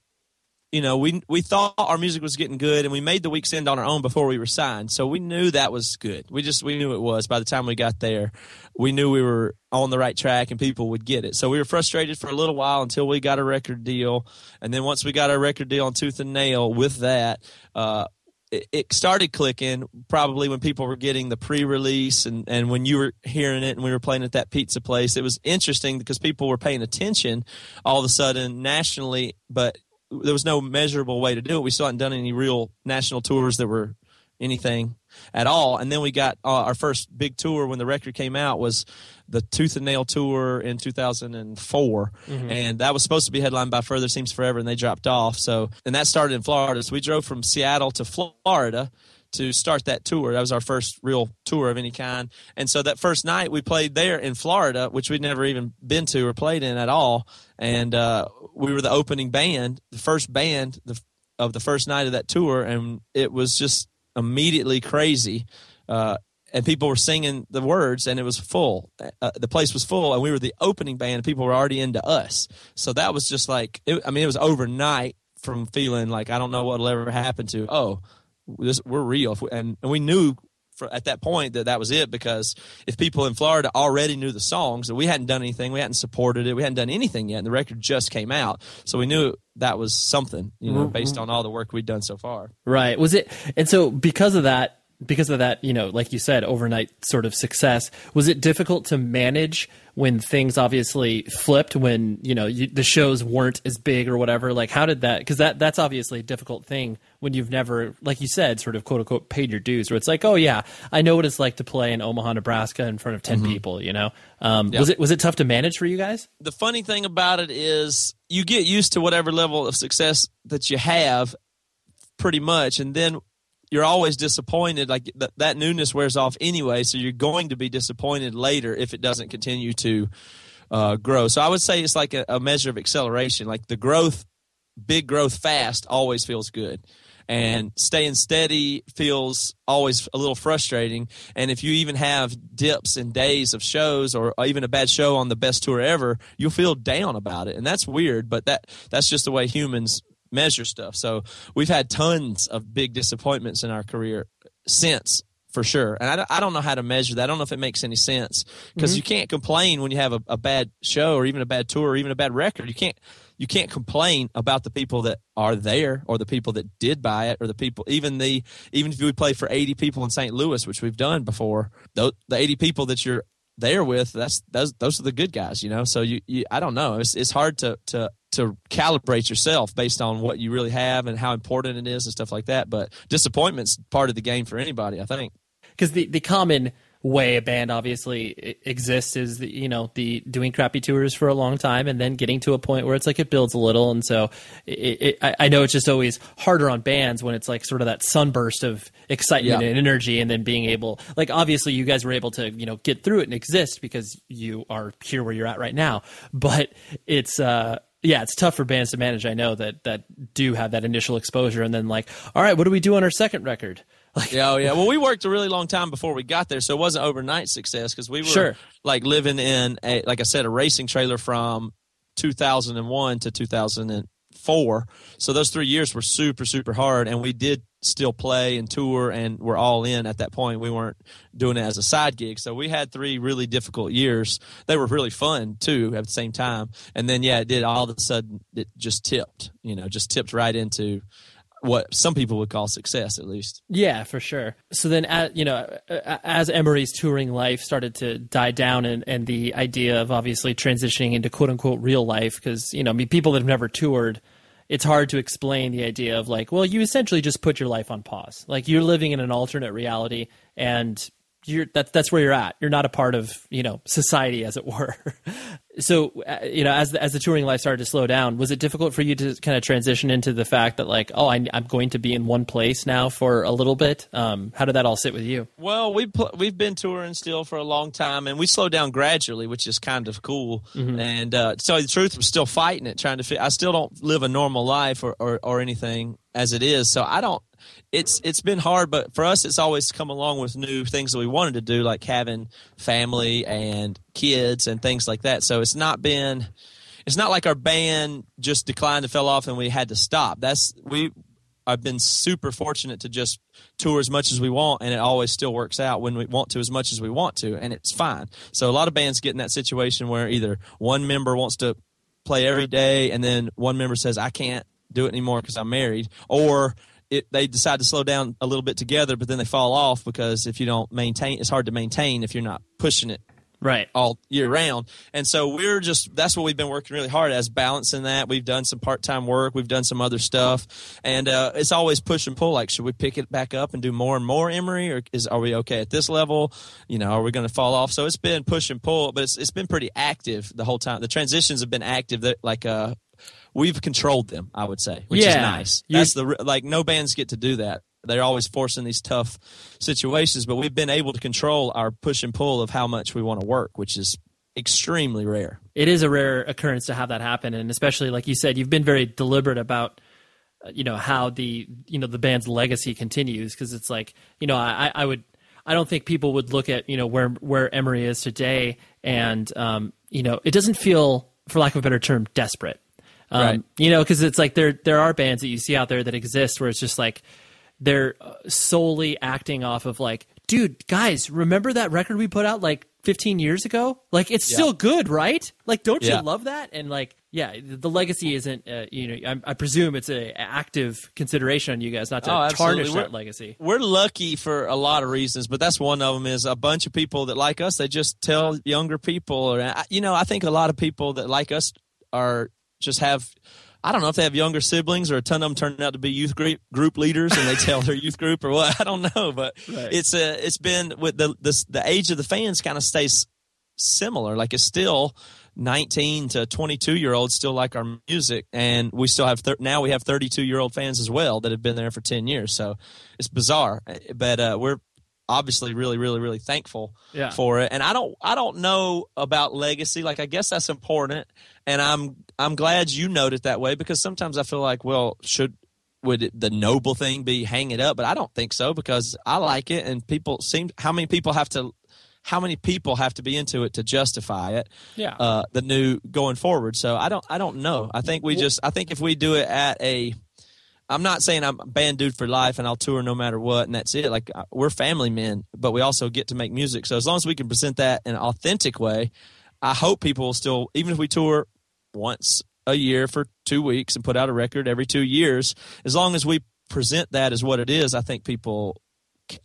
You know, we we thought our music was getting good, and we made the Weak's End on our own before we were signed. So we knew that was good. We just we knew it was. By the time we got there, we knew we were on the right track, and people would get it. So we were frustrated for a little while until we got a record deal, and then once we got our record deal on Tooth and Nail, with that. Uh, it, it started clicking probably when people were getting the pre-release and, and when you were hearing it and we were playing at that pizza place it was interesting because people were paying attention all of a sudden nationally but there was no measurable way to do it. We still hadn't done any real national tours that were anything at all. And then we got uh, our first big tour when the record came out was the tooth and nail tour in 2004 and that was supposed to be headlined by further seems forever and they dropped off. So and that started in florida. So we drove from seattle to florida to start that tour. That was our first real tour of any kind. And so that first night we played there in florida which we'd never even been to or played in at all. And uh, we were the opening band the first band the, of the first night of that tour. And it was just immediately crazy uh, and people were singing the words and it was full. Uh, the place was full and we were the opening band and people were already into us. So that was just like it, i mean it was overnight from feeling like i don't know what'll ever happen to oh this we're real. If we- and, and we knew for, at that point that that was it because if people in florida already knew the songs and we hadn't done anything we hadn't supported it we hadn't done anything yet and the record just came out. So we knew that was something you know mm-hmm. based on all the work we'd done so far. Right. Was it and so because of that because of that, you know, like you said, overnight sort of success, was it difficult to manage when things obviously flipped when, you know, you, the shows weren't as big or whatever? Like how did that cuz that that's obviously a difficult thing when you've never like you said sort of quote unquote paid your dues where it's like, "Oh yeah, I know what it's like to play in Omaha, Nebraska in front of 10 people, you know." Um was it was it tough to manage for you guys? the funny thing about it is you get used to whatever level of success that you have pretty much and then you're always disappointed. Like th- that newness wears off anyway so you're going to be disappointed later if it doesn't continue to uh, grow. So i would say it's like a, a measure of acceleration. Like the growth big growth fast always feels good. And staying steady feels always a little frustrating. And if you even have dips and days of shows or even a bad show on the best tour ever you'll feel down about it. And that's weird but that that's just the way humans measure stuff. So we've had tons of big disappointments in our career since for sure. And I, don't- I don't know how to measure that. I don't know if it makes any sense. Because mm-hmm. you can't complain when you have a, a bad show or even a bad tour or even a bad record. You can't you can't complain about the people that are there or the people that did buy it or the people even the even if we play for 80 people in st louis which we've done before those, the 80 people that you're there with that's those those are the good guys you know? So you, you i don't know. It's, it's hard to to to calibrate yourself based on what you really have and how important it is and stuff like that. But disappointment's part of the game for anybody, I think. Because the the common way a band obviously exists is the, you know the doing crappy tours for a long time and then getting to a point where it's like it builds a little and so it, it, I know it's just always harder on bands when it's like sort of that sunburst of excitement yeah. and energy and then being able like obviously you guys were able to you know get through it and exist because you are here where you're at right now but it's uh yeah, it's tough for bands to manage. I know that that do have that initial exposure, and then like, all right, what do we do on our second record? *laughs* Like, yeah, oh, yeah. Well, we worked a really long time before we got there, so it wasn't overnight success because we were sure. like living in a, like I said, a racing trailer from 2001 to 2004. So those three years were super, super hard, and we did still play and tour, and we're all in at that point. We weren't doing it as a side gig, so we had three really difficult years. They were really fun too at the same time, and then yeah, it did all of a sudden it just tipped, you know, just tipped right into what some people would call success at least yeah for sure so then you know as emery's touring life started to die down and, and the idea of obviously transitioning into quote unquote real life because you know i mean people that have never toured it's hard to explain the idea of like well you essentially just put your life on pause. Like you're living in an alternate reality and you're that's that's where you're at. You're not a part of you know society, as it were. *laughs* so uh, you know, as the, as the touring life started to slow down, was it difficult for you to kind of transition into the fact that like, oh, I, am going to be in one place now for a little bit? Um, how did that all sit with you? Well, we pl- we've been touring still for a long time, and we slowed down gradually, which is kind of cool. Mm-hmm. And uh, to tell you the truth, I'm still fighting it, trying to. Fit, I still don't live a normal life or, or, or anything as it is, so I don't it's it's been hard, but for us, it's always come along with new things that we wanted to do, like having family and kids and things like that. So it's not been, it's not like our band just declined and fell off and we had to stop. That's we. I've been super fortunate to just tour as much as we want, and it always still works out when we want to as much as we want to, and it's fine. So a lot of bands get in that situation where either one member wants to play every day, and then one member says, "I can't do it anymore because I'm married," or it, they decide to slow down a little bit together, but then they fall off because if you don't maintain, it's hard to maintain if you're not pushing it right all year round. And so we're just that's what we've been working really hard as balancing that. We've done some part time work, we've done some other stuff, and uh, it's always push and pull. Like, should we pick it back up and do more and more Emery, or is are we okay at this level? You know, are we going to fall off? So it's been push and pull, but it's it's been pretty active the whole time. The transitions have been active. That like uh we've controlled them. I would say, which yeah. is nice. That's the like no bands get to do that. They're always forcing these tough situations, but we've been able to control our push and pull of how much we want to work, which is extremely rare. It is a rare occurrence to have that happen, and especially like you said, you've been very deliberate about uh, you know how the you know the band's legacy continues because it's like you know I, I would I don't think people would look at you know where where Emery is today and um, you know it doesn't feel for lack of a better term desperate um, right. You know, because it's like there there are bands that you see out there that exist where it's just like they're uh, solely acting off of like, dude, guys, remember that record we put out like 15 years ago? Like it's yeah. still good, right? Like, don't yeah. you love that? And like, yeah, the legacy isn't. Uh, you know, I, I, presume it's an active consideration on you guys not to oh, tarnish that legacy. We're lucky for a lot of reasons, but that's one of them. Is a bunch of people that like us. They just tell younger people, or you know, I think a lot of people that like us are just have I don't know if they have younger siblings or a ton of them turn out to be youth group, group leaders and they tell their youth group or what. *laughs* I don't know, but right. it's a, uh, it's been with the, the, the age of the fans kind of stays similar. Like it's still 19 to 22 year olds still like our music. And we still have, thir- now we have 32 year old fans as well that have been there for 10 years. So it's bizarre, but, uh, we're, obviously really really really thankful yeah. for it. And i don't i don't know about legacy. Like i guess that's important. And i'm i'm glad you noted that way because sometimes i feel like well should would it, the noble thing be hang it up? But i don't think so because i like it and people seem how many people have to how many people have to be into it to justify it yeah. uh, the new going forward. So i don't i don't know. I think we just i think if we do it at a I'm not saying I'm band dude for life and I'll tour no matter what and that's it. Like uh, we're family men, but we also get to make music. So as long as we can present that in an authentic way, I hope people will still, even if we tour once a year for two weeks and put out a record every two years, as long as we present that as what it is, I think people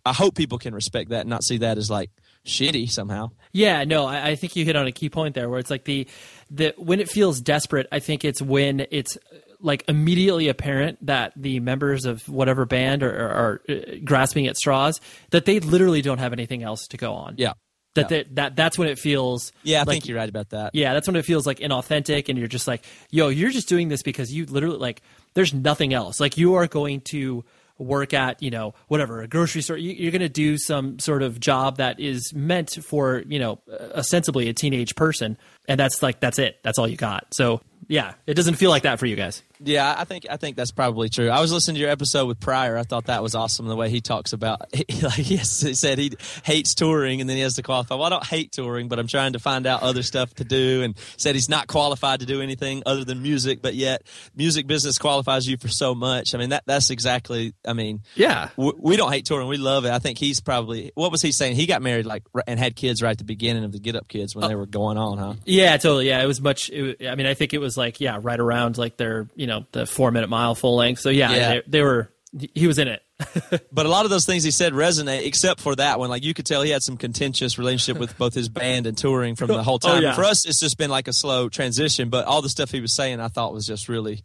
I hope people can respect that and not see that as like shitty somehow. Yeah, no, I, I think you hit on a key point there, where it's like the the when it feels desperate. I think it's when it's like immediately apparent that the members of whatever band are, are, are uh, grasping at straws that they literally don't have anything else to go on. Yeah. That, they, that that's when it feels Yeah, I like, think you're right about that. yeah that's when it feels like inauthentic and you're just like yo you're just doing this because you literally like there's nothing else like you are going to work at you know whatever a grocery store you, you're going to do some sort of job that is meant for you know ostensibly a teenage person and that's like that's it that's all you got so yeah it doesn't feel like that for you guys Yeah, I think I think that's probably true. I was listening to your episode with Pryor. I thought that was awesome the way he talks about. *laughs* He, like he, he said he hates touring, and then he has to qualify. Well, I don't hate touring, but I'm trying to find out other stuff to do. And said he's not qualified to do anything other than music, but yet music business qualifies you for so much. I mean that that's exactly. I mean, yeah we, we don't hate touring. We love it. I think he's probably. What was he saying? He got married like and had kids right at the beginning of the Get Up Kids when they uh, were going on, huh? yeah totally yeah it was much it, i mean i think it was like yeah right around like their you know the four minute mile full length so yeah, Yeah. They, they were he was in it *laughs* But a lot of those things he said resonate, except for that one. Like you could tell he had some contentious relationship with both his band and touring from the whole *laughs* oh, time. Oh, yeah. For us, it's just been like a slow transition. But all the stuff he was saying, I thought was just really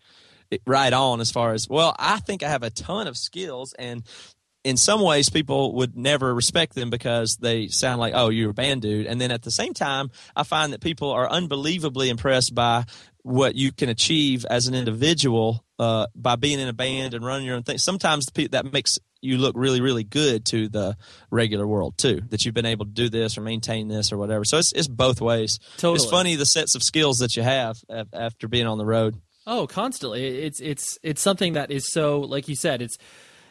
right on. As far as well, I think I have a ton of skills, and in some ways, people would never respect them because they sound like, "Oh, you're a band dude." And then at the same time, I find that people are unbelievably impressed by what you can achieve as an individual uh, by being in a band and running your own thing. Sometimes pe- that makes you look really, really good to the regular world too. That you've been able to do this or maintain this or whatever. So it's it's both ways. Totally. It's funny the sets of skills that you have after being on the road. Oh, constantly. It's it's it's something that is so like you said. It's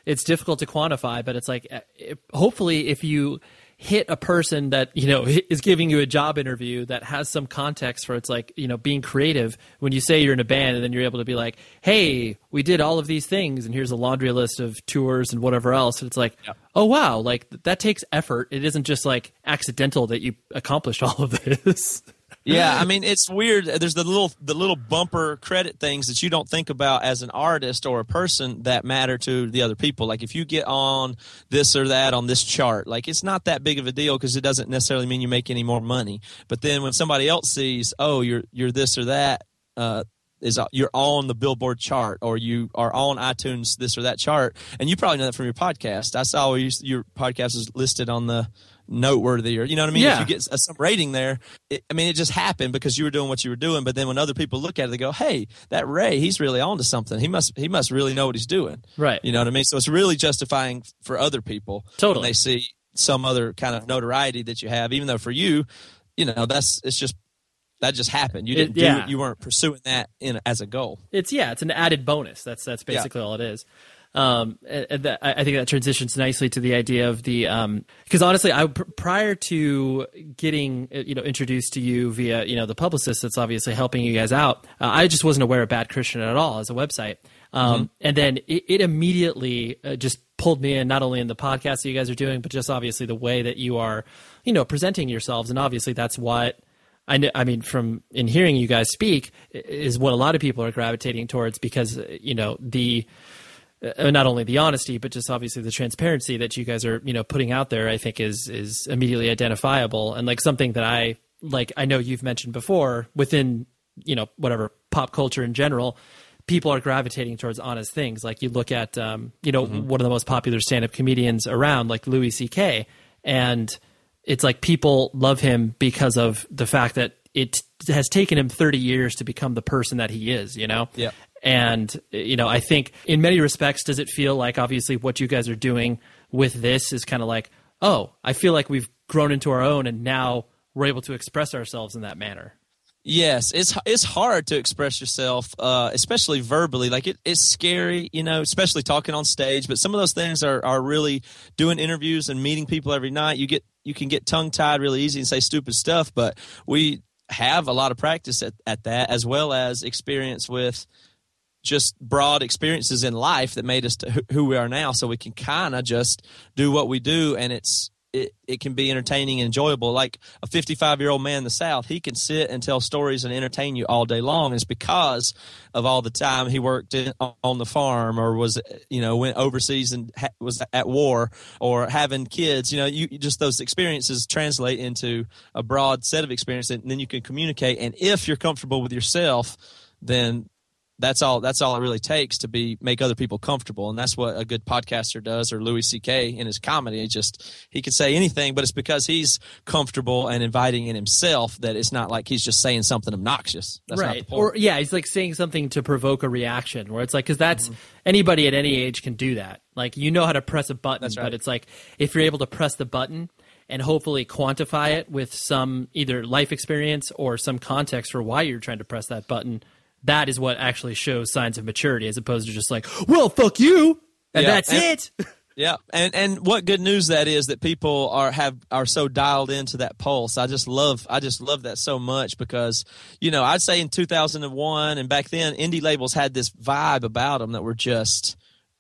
it's difficult to quantify, but it's like uh, it, hopefully if you hit a person that you know *laughs* is giving you a job interview that has some context for it's like you know being creative when you say you're in a band and then you're able to be like hey we did all of these things and here's a laundry list of tours and whatever else it's like oh wow like that takes effort. It isn't just like accidental that you accomplished all of this *laughs* Yeah, I *laughs* mean it's weird. There's the little the little bumper credit things that you don't think about as an artist or a person that matter to the other people. Like if you get on this or that on this chart, like it's not that big of a deal because it doesn't necessarily mean you make any more money. But then when somebody else sees, oh, you're you're this or that, uh, is you're on the Billboard chart or you are on iTunes this or that chart, and you probably know that from your podcast. I saw you, your podcast is listed on the noteworthy or you know what I mean. Yeah. If you get a, some rating there, it, I mean it just happened because you were doing what you were doing. But then when other people look at it, they go, "Hey, that Ray, he's really on to something. He must he must really know what he's doing." Right. You know what I mean? So it's really justifying for other people Totally. when they see some other kind of notoriety that you have, even though for you, you know, that's it's just that just happened. You didn't do yeah. it. You weren't pursuing that in as a goal. It's yeah, it's an added bonus. That's that's basically all it is. Um, that, I I think that transitions nicely to the idea of the because honestly, I prior to getting uh, you know introduced to you via you know the publicist that's obviously helping you guys out, uh, I just wasn't aware of Bad Christian at all as a website. Um, And then it, it immediately uh, just pulled me in, not only in the podcast that you guys are doing, but just obviously the way that you are, you know, presenting yourselves. And obviously that's what I, kn- I mean, from in hearing you guys speak, is what a lot of people are gravitating towards because uh, you know the uh, not only the honesty, but just obviously the transparency that you guys are you know putting out there. I think is is immediately identifiable and like something that I like. I know you've mentioned before within you know whatever pop culture in general. People are gravitating towards honest things. Like you look at, um, you know, one of the most popular stand-up comedians around, like Louis C.K., and it's like people love him because of the fact that it has taken him 30 years to become the person that he is, you know? Yeah. And, you know, I think in many respects, does it feel like obviously what you guys are doing with this is kind of like, oh, I feel like we've grown into our own and now we're able to express ourselves in that manner? Yes, it's it's hard to express yourself, uh, especially verbally. Like it, it's scary, you know, especially talking on stage. But some of those things are are really doing interviews and meeting people every night. You get you can get tongue tied really easy and say stupid stuff. But we have a lot of practice at, at that, as well as experience with just broad experiences in life that made us who- we are now. So we can kind of just do what we do, and it's it, it can be entertaining and enjoyable. Like a 55 year old man in the South, he can sit and tell stories and entertain you all day long. It's because of all the time he worked in, on the farm or was, you know, went overseas and ha- was at war or having kids. You know, you just those experiences translate into a broad set of experience and then you can communicate. And if you're comfortable with yourself, then that's all that's all it really takes to be make other people comfortable. And that's what a good podcaster does or louis ck in his comedy. He just he could say anything but it's because he's comfortable and inviting in himself that it's not like he's just saying something obnoxious. That's right. Or yeah he's like saying something to provoke a reaction where it's like because that's mm-hmm. anybody at any age can do that. Like you know how to press a button right. but it's like if you're able to press the button and hopefully quantify it with some either life experience or some context for why you're trying to press that button that is what actually shows signs of maturity as opposed to just like, well, fuck you, and yeah, that's and, it. *laughs* yeah, and and what good news that is that people are have are so dialed into that pulse. I just love I just love that so much because you know I'd say in 2001 and back then indie labels had this vibe about them that were just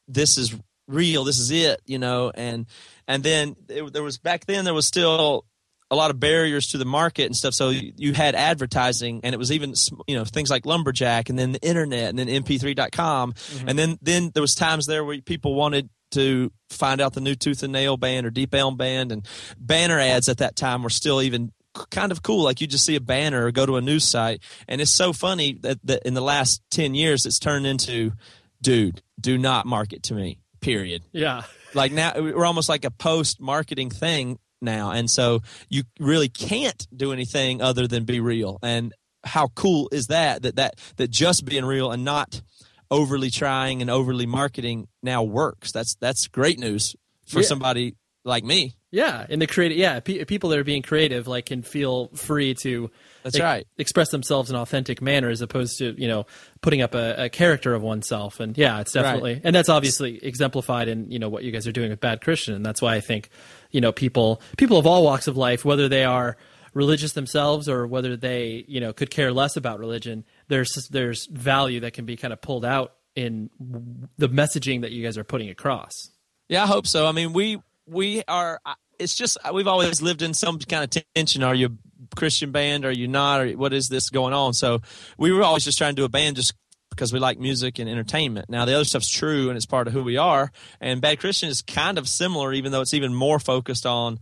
this is real, this is it, you know, and and then it, there was back then there was still a lot of barriers to the market and stuff. So you, had advertising, and it was even you know things like lumberjack, and then the internet, and then MP3.com, mm-hmm. and then then there was times there where people wanted to find out the new Tooth and Nail band or Deep Elm band, and banner ads at that time were still even kind of cool. Like you just see a banner or go to a news site, and it's so funny that, that in the last ten years it's turned into, dude, do not market to me. Period. Yeah. Like now we're almost like a post marketing thing now. And so you really can't do anything other than be real. And how cool is that? That that that just being real and not overly trying and overly marketing now works. That's that's great news for yeah. somebody like me. Yeah, in the creative, yeah, people that are being creative like can feel free to that's right. Express themselves in authentic manner as opposed to you know putting up a, a character of oneself. And yeah, it's definitely right. and that's obviously exemplified in you know what you guys are doing with Bad Christian. And that's why I think you know people people of all walks of life, whether they are religious themselves or whether they you know could care less about religion, there's there's value that can be kind of pulled out in the messaging that you guys are putting across. Yeah, I hope so. I mean, we we are. It's just we've always lived in some kind of tension. Are you a Christian band? Are you not? Or what is this going on? So we were always just trying to do a band just because we like music and entertainment. Now the other stuff's true and it's part of who we are. And Bad Christian is kind of similar, even though it's even more focused on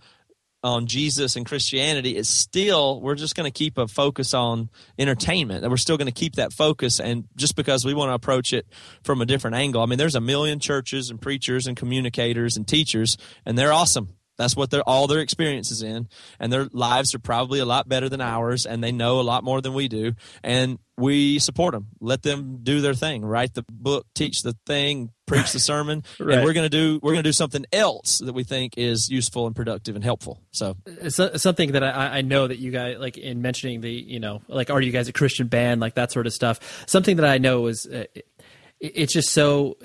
on Jesus and Christianity. It's still we're just going to keep a focus on entertainment, and we're still going to keep that focus. And just because we want to approach it from a different angle, I mean, there's a million churches and preachers and communicators and teachers, and they're awesome. That's what they're all their experiences in, and their lives are probably a lot better than ours, and they know a lot more than we do. And we support them. Let them do their thing. Write the book, teach the thing, preach the sermon, right. *laughs* and we're gonna do we're gonna do something else that we think is useful and productive and helpful. So, something that I, I know that you guys like in mentioning the you know like are you guys a Christian band like that sort of stuff. Something that I know is. Uh, it's just so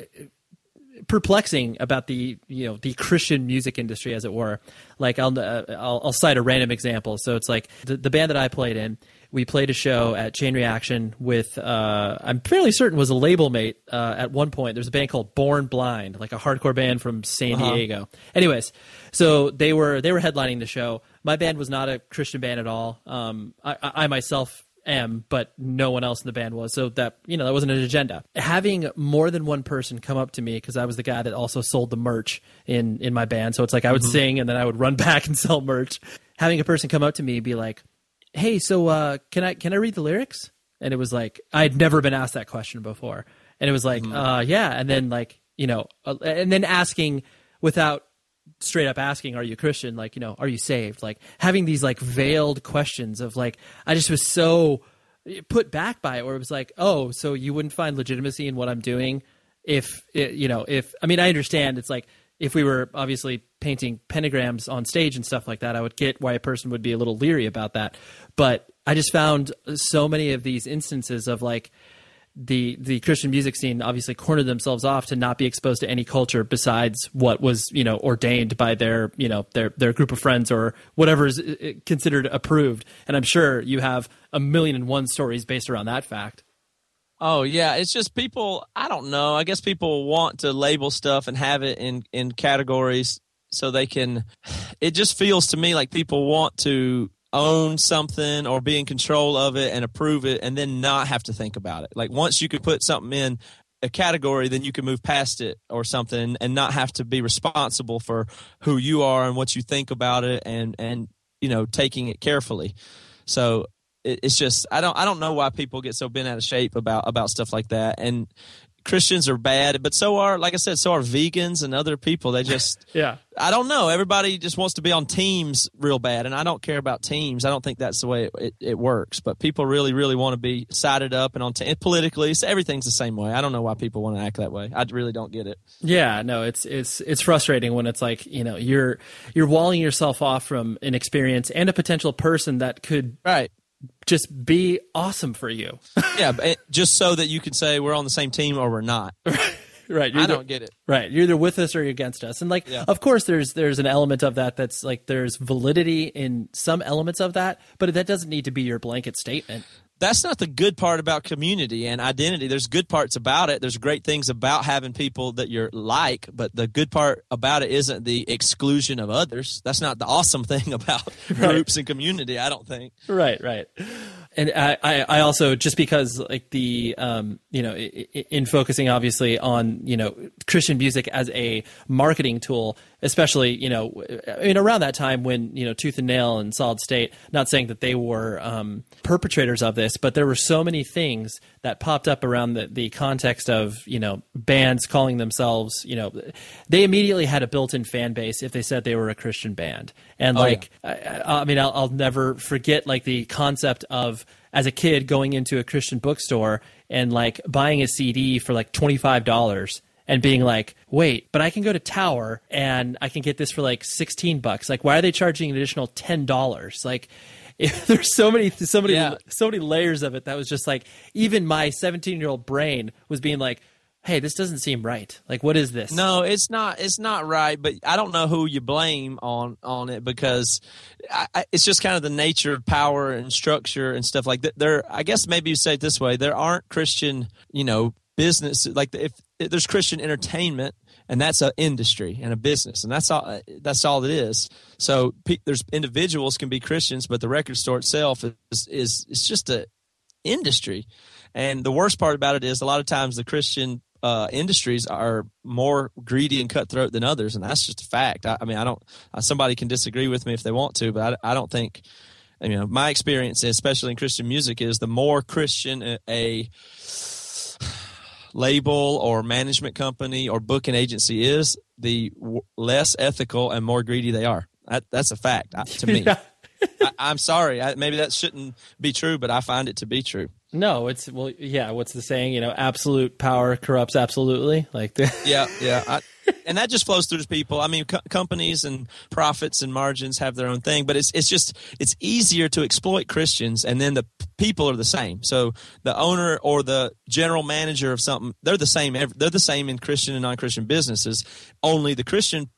perplexing about the you know the Christian music industry, as it were. Like I'll uh, I'll, I'll, cite a random example. So it's like the, the band that I played in. We played a show at Chain Reaction with uh, I'm fairly certain was a label mate uh, at one point. There's a band called Born Blind, like a hardcore band from San uh-huh. Diego. Anyways, so they were they were headlining the show. My band was not a Christian band at all. Um, I, I myself am, but no one else in the band was. So that you know that wasn't an agenda. Having more than one person come up to me because I was the guy that also sold the merch in in my band. So it's like I would mm-hmm. sing and then I would run *laughs* back and sell merch. Having a person come up to me and be like, "Hey, so uh, can I can I read the lyrics?" And it was like I'd never been asked that question before, and it was like, mm-hmm. uh, "Yeah," and then like you know, uh, and then asking without straight up asking, "Are you Christian?" Like, you know, "Are you saved?" Like having these like veiled questions of like, I just was so put back by it, where it was like, "Oh, so you wouldn't find legitimacy in what I'm doing if you know if I mean I understand it's like." If we were obviously painting pentagrams on stage and stuff like that, I would get why a person would be a little leery about that. But I just found so many of these instances of like, the the Christian music scene obviously cornered themselves off to not be exposed to any culture besides what was you know ordained by their you know their their group of friends or whatever is uh, uh, considered approved. And I'm sure you have a million and one stories based around that fact. Oh yeah, it's just people. I don't know. I guess people want to label stuff and have it in in categories so they can *sighs* it just feels to me like people want to own something or be in control of it and approve it and then not have to think about it. Like once you could put something in a category, then you can move past it or something and not have to be responsible for who you are and what you think about it and and you know taking it carefully. So it's just I don't I don't know why people get so bent out of shape about about stuff like that. And Christians are bad, but so are, like I said, so are vegans and other people. They just, *laughs* yeah. I don't know. Everybody just wants to be on teams real bad, and I don't care about teams. I don't think that's the way it, it, it works. But people really, really want to be sided up and on te- politically. So everything's the same way. I don't know why people want to act that way. I really don't get it. Yeah, no, it's it's it's frustrating when it's like you know you're you're walling yourself off from an experience and a potential person that could right just be awesome for you. *laughs* yeah, just so that you can say we're on the same team or we're not. *laughs* right. I don't get it. Right. You're either with us or you're against us. And like, yeah. of course, there's there's an element of that that's like there's validity in some elements of that, but that doesn't need to be your blanket statement that's not the good part about community and identity. There's good parts about it. There's great things about having people that you're like, but the good part about it isn't the exclusion of others. That's not the awesome *laughs* thing about *laughs* right. groups and community, I don't think. Right, right and I, I also just because like the um, you know in focusing obviously on you know Christian music as a marketing tool, especially you know I mean around that time when you know Tooth and Nail and Solid State, not saying that they were um, perpetrators of this, but there were so many things that popped up around the, the context of you know bands calling themselves you know they immediately had a built-in fan base if they said they were a Christian band, and oh, like yeah. I, I, mean I'll, I'll never forget like the concept of as a kid going into a Christian bookstore and like buying a CD for like $25 and being like, wait, but I can go to Tower and I can get this for like 16 bucks. Like, why are they charging an additional $10? Like, *laughs* there's so many, so many, yeah. so many layers of it that was just like, even my 17 year old brain was being like, hey, this doesn't seem right. Like, what is this? No, it's not. It's not right. But I don't know who you blame on on it because I, I, it's just kind of the nature of power and structure and stuff like that. There, I guess maybe you say it this way: there aren't Christian, you know, business like if, if there's Christian entertainment. And that's an industry and a business, and that's all. That's all it is. So there's individuals can be Christians, but the record store itself is is it's just a industry. And the worst part about it is a lot of times the Christian uh, industries are more greedy and cutthroat than others, and that's just a fact. I, I mean, I don't. Uh, somebody can disagree with me if they want to, but I, I don't think. You know, my experience, especially in Christian music, is the more Christian a, a label or management company or booking agency is, the w- less ethical and more greedy they are. That, that's a fact uh, to me. *laughs* yeah. I, am sorry. I, maybe that shouldn't be true, but I find it to be true. No, it's well, yeah. What's the saying? You know, absolute power corrupts absolutely. Like the yeah, yeah, I, and that just flows through to people. I mean, co- companies and profits and margins have their own thing, but it's it's just it's easier to exploit Christians, and then the people are the same. So the owner or the general manager of something, they're the same. They're the same in Christian and non-Christian businesses. Only the Christian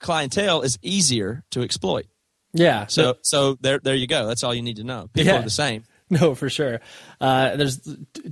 clientele is easier to exploit. Yeah. So so there there you go. That's all you need to know. People yeah. are the same. *laughs* No, for sure. Uh, there's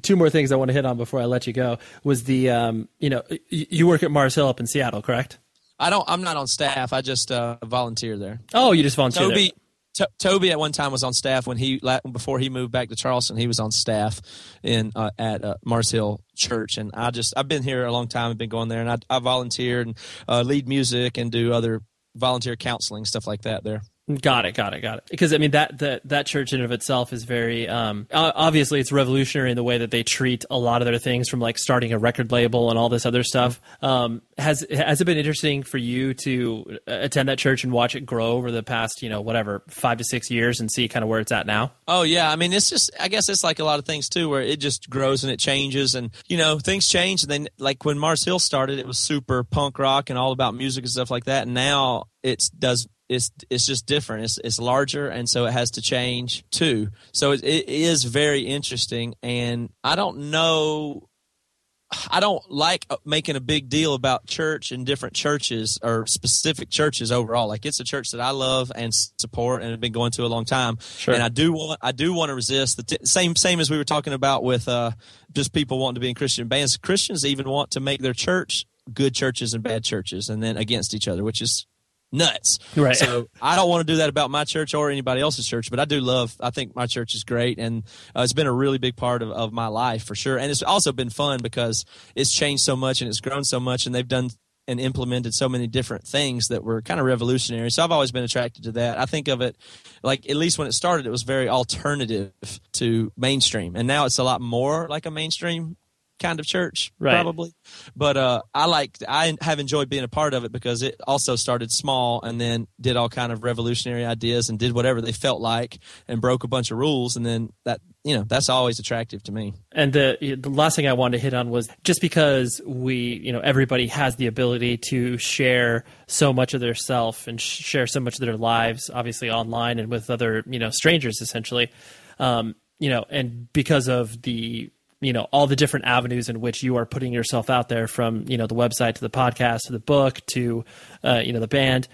two more things I want to hit on before I let you go. Was the um, you know you work at Mars Hill up in Seattle, correct? I don't. I'm not on staff. I just uh, volunteer there. Oh, you just volunteer. Toby, T- Toby at one time was on staff when he before he moved back to Charleston. He was on staff in uh, at uh, Mars Hill Church, and I just I've been here a long time. I've been going there, and I, I volunteer and uh, lead music and do other volunteer counseling stuff like that there. Got it, got it, got it. Because I mean that that that church in of itself is very um, obviously it's revolutionary in the way that they treat a lot of their things from like starting a record label and all this other stuff. Um, has has it been interesting for you to attend that church and watch it grow over the past you know whatever five to six years and see kind of where it's at now? Oh yeah, I mean it's just I guess it's like a lot of things too where it just grows and it changes and you know things change and then like when Mars Hill started it was super punk rock and all about music and stuff like that and now it does it's it's just different. It's it's larger, and so it has to change too. So it, it is very interesting, and I don't know. I don't like uh, making a big deal about church and different churches or specific churches overall. Like it's a church that I love and support and have been going to a long time. Sure. And I do want I do want to resist the t- same same as we were talking about with uh, just people wanting to be in Christian bands. Christians even want to make their church good churches and bad churches, and then against each other, which is nuts. Right. So I don't want to do that about my church or anybody else's church, but I do love, I think my church is great. And uh, it's been a really big part of, of my life for sure. And it's also been fun because it's changed so much and it's grown so much and they've done and implemented so many different things that were kind of revolutionary. So I've always been attracted to that. I think of it like at least when it started, it was very alternative to mainstream, and now it's a lot more like a mainstream kind of church Right. probably but uh i like i have enjoyed being a part of it because it also started small and then did all kind of revolutionary ideas and did whatever they felt like and broke a bunch of rules and then that you know that's always attractive to me And the the last thing I wanted to hit on was just because we, you know, everybody has the ability to share so much of their self and sh- share so much of their lives, obviously online and with other, you know, strangers essentially. Um, you know, and because of the, you know, all the different avenues in which you are putting yourself out there, from you know the website to the podcast to the book to, uh, you know, the band.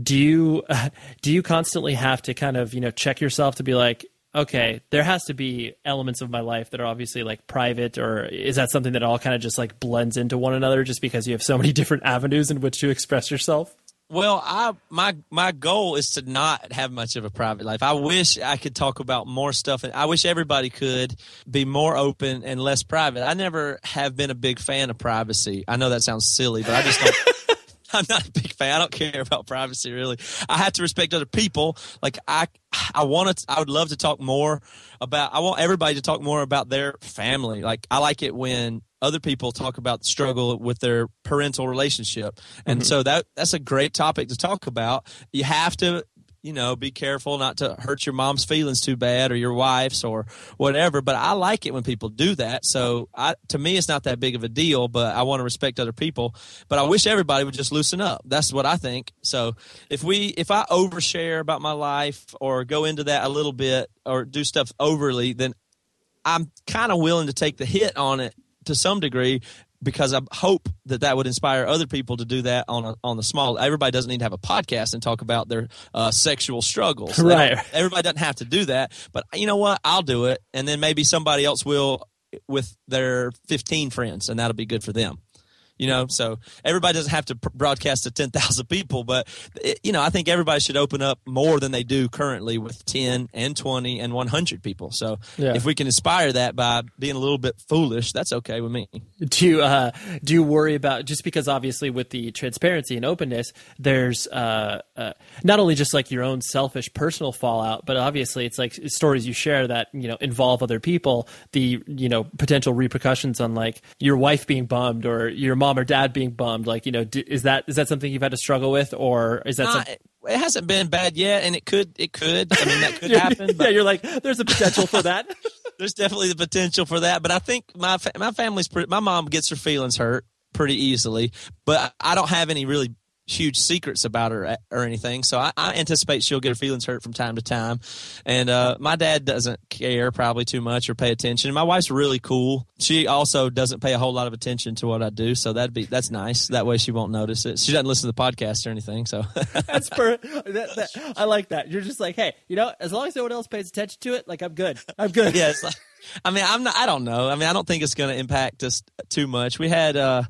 Do you *laughs* do you constantly have to kind of you know check yourself to be like, okay, there has to be elements of my life that are obviously like private, or is that something that all kind of just like blends into one another just because you have so many *laughs* different avenues in which to express yourself? Well, I my my goal is to not have much of a private life. I wish I could talk about more stuff, and I wish everybody could be more open and less private. I never have been a big fan of privacy. I know that sounds silly, but I just don't. *laughs* I'm not a big fan. I don't care about privacy really. I have to respect other people. Like I, I want to. I would love to talk more about. I want everybody to talk more about their family. Like I like it when other people talk about the struggle with their parental relationship, and mm-hmm. so that that's a great topic to talk about. You have to. You know, be careful not to hurt your mom's feelings too bad or your wife's or whatever. But I like it when people do that. So I, to me, it's not that big of a deal, but I want to respect other people. But I wish everybody would just loosen up. That's what I think. So if we, if I overshare about my life or go into that a little bit or do stuff overly, then I'm kind of willing to take the hit on it to some degree because I hope that that would inspire other people to do that on a, on the small. Everybody doesn't need to have a podcast and talk about their uh, sexual struggles. Right. Everybody doesn't have to do that, but you know what? I'll do it, and then maybe somebody else will with their 15 friends, and that'll be good for them. You know, so everybody doesn't have to pr- broadcast to 10,000 people, but it, you know, I think everybody should open up more than they do currently with 10 and 20 and 100 people. So Yeah. if we can inspire that by being a little bit foolish, that's okay with me. do you uh, do you worry about just because obviously with the transparency and openness there's uh, uh, not only just like your own selfish personal fallout but obviously it's like stories you share that you know involve other people the you know potential repercussions on like your wife being bummed or your mom or dad being bummed like you know d is that is that something you've had to struggle with or is that Nah, something it, hasn't been bad yet, and it could, it could. I mean, that could *laughs* happen. yeah But you're like there's a potential for that *laughs* there's definitely the potential for that. But I think my fa- my family's pretty. My mom gets her feelings hurt pretty easily, but I don't have any really huge secrets about her or anything. So I, I anticipate she'll get her feelings hurt from time to time. And uh, my dad doesn't care probably too much or pay attention. And my wife's really cool. She also doesn't pay a whole lot of attention to what I do. So that'd be that's nice. That way she won't notice it. She doesn't listen to the podcast or anything. So *laughs* That's per. That, that, I like that. You're just like, hey, you know, as long as no one else pays attention to it, like I'm good. I'm good. *laughs* yeah, like, I mean, I'm not. I don't know. I mean, I don't think it's going to impact us too much. We had uh,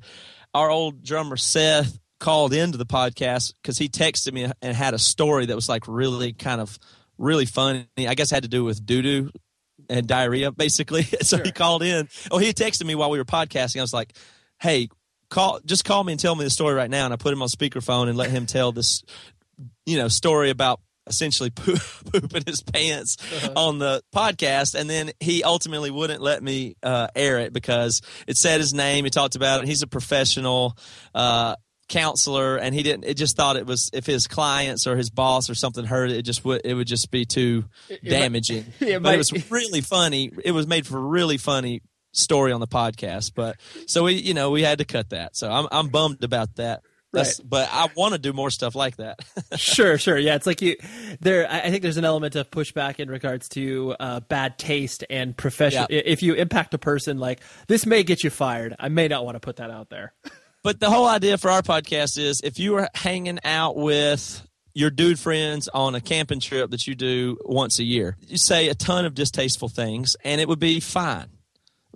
our old drummer Seth called into the podcast because he texted me and had a story that was like really kind of really funny. I guess it had to do with doo doo and diarrhea, basically. *laughs* so he called in. Oh, he texted me while we were podcasting. I was like, "Hey, call, just call me and tell me the story right now." And I put him on speakerphone and let him tell this, you know, story about essentially *laughs* poop, pooping his pants on the podcast and then he ultimately wouldn't let me uh, air it because it said his name he talked about it he's a professional uh, counselor and he didn't it just thought it was if his clients or his boss or something heard it it just would it would just be too damaging *laughs* it but might- it was really funny it was made for a really funny story on the podcast but so we you know we had to cut that so i'm, I'm bummed about that That's, but i want to do more stuff like that *laughs* sure, sure. Yeah, it's like you. There, I think there's an element of pushback in regards to uh, bad taste and professional. Yeah. If you impact a person, like this may get you fired. I may not want to put that out there. *laughs* But the whole idea for our podcast is if you were hanging out with your dude friends on a camping trip that you do once a year, you say a ton of distasteful things and it would be fine.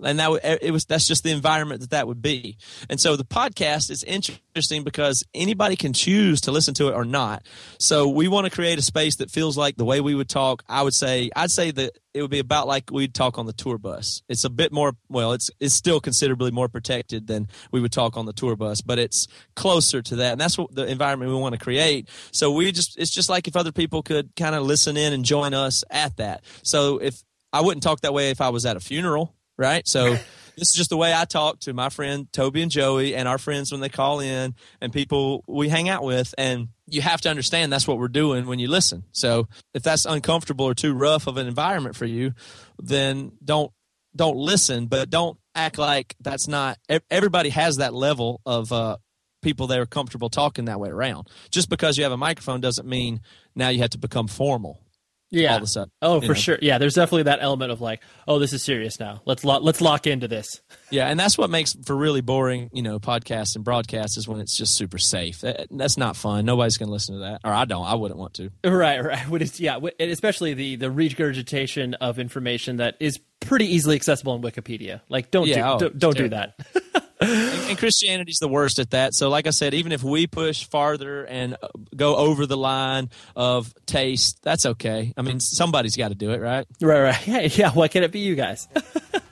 And that it was that's just the environment that that would be. And so the podcast is interesting because anybody can choose to listen to it or not. So we want to create a space that feels like the way we would talk. I would say I'd say that it would be about like we'd talk on the tour bus. It's a bit more well, it's it's still considerably more protected than we would talk on the tour bus, but it's closer to that. And that's what the environment we want to create. So we just it's just like if other people could kind of listen in and join us at that. So if I wouldn't talk that way if I was at a funeral, right? So *laughs* this is just the way I talk to my friend Toby and Joey and our friends when they call in and people we hang out with. And you have to understand that's what we're doing when you listen. So if that's uncomfortable or too rough of an environment for you, then don't don't listen, but don't act like that's not. Everybody has that level of uh, people that are comfortable talking that way around. Just because you have a microphone doesn't mean now you have to become formal yeah. all of a sudden. Oh, for know? sure. Yeah, there's definitely that element of like, oh, this is serious now. Let's lo- let's lock into this. *laughs* Yeah, and that's what makes for really boring, you know, podcasts and broadcasts is when it's just super safe. That's not fun. Nobody's going to listen to that, or I don't. I wouldn't want to. Right, right. Yeah, especially the the regurgitation of information that is pretty easily accessible in Wikipedia. Like, don't yeah, do, oh, don't, don't do that. *laughs* and, and Christianity's the worst at that. So, like I said, even if we push farther and uh, go over the line of taste, that's okay. I mean, somebody's got to do it, right? Right, right. *laughs* Yeah, yeah. Why can't it be you guys?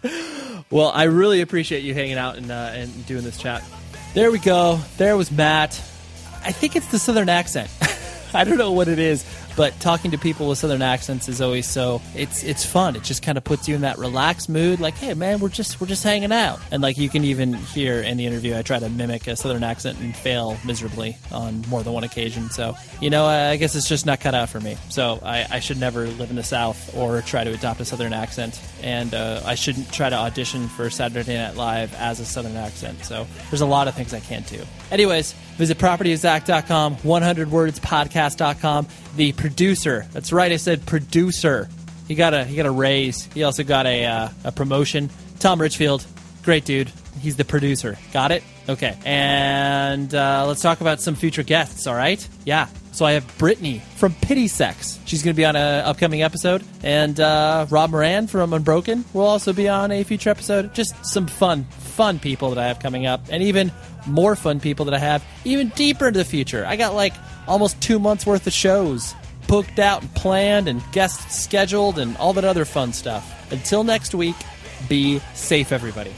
*laughs* well, I really appreciate you hanging out and uh, and doing this chat. There we go. There was Matt. I think it's the southern accent. *laughs* I don't know what it is, but talking to people with southern accents is always so it's it's fun. It just kind of puts you in that relaxed mood. Like, hey man, we're just we're just hanging out. And like you can even hear in the interview, I try to mimic a southern accent and fail miserably on more than one occasion. So you know, I guess it's just not cut out for me. So I, I should never live in the South or try to adopt a southern accent. And uh, I shouldn't try to audition for Saturday Night Live as a southern accent. So there's a lot of things I can't do. Anyways, visit propertyofzack.com, 100wordspodcast.com. The producer, that's right, I said producer. He got a he got a raise. He also got a uh, a promotion. Tom Richfield, great dude. He's the producer. Got it? Okay. And uh, let's talk about some future guests. All right? Yeah. So I have Brittany from Pity Sex. She's going to be on an upcoming episode, and uh, Rob Moran from Unbroken will also be on a future episode. Just some fun, fun people that I have coming up, and even more fun people that I have even deeper into the future. I got like almost two months worth of shows booked out and planned, and guests scheduled, and all that other fun stuff. Until next week, be safe, everybody.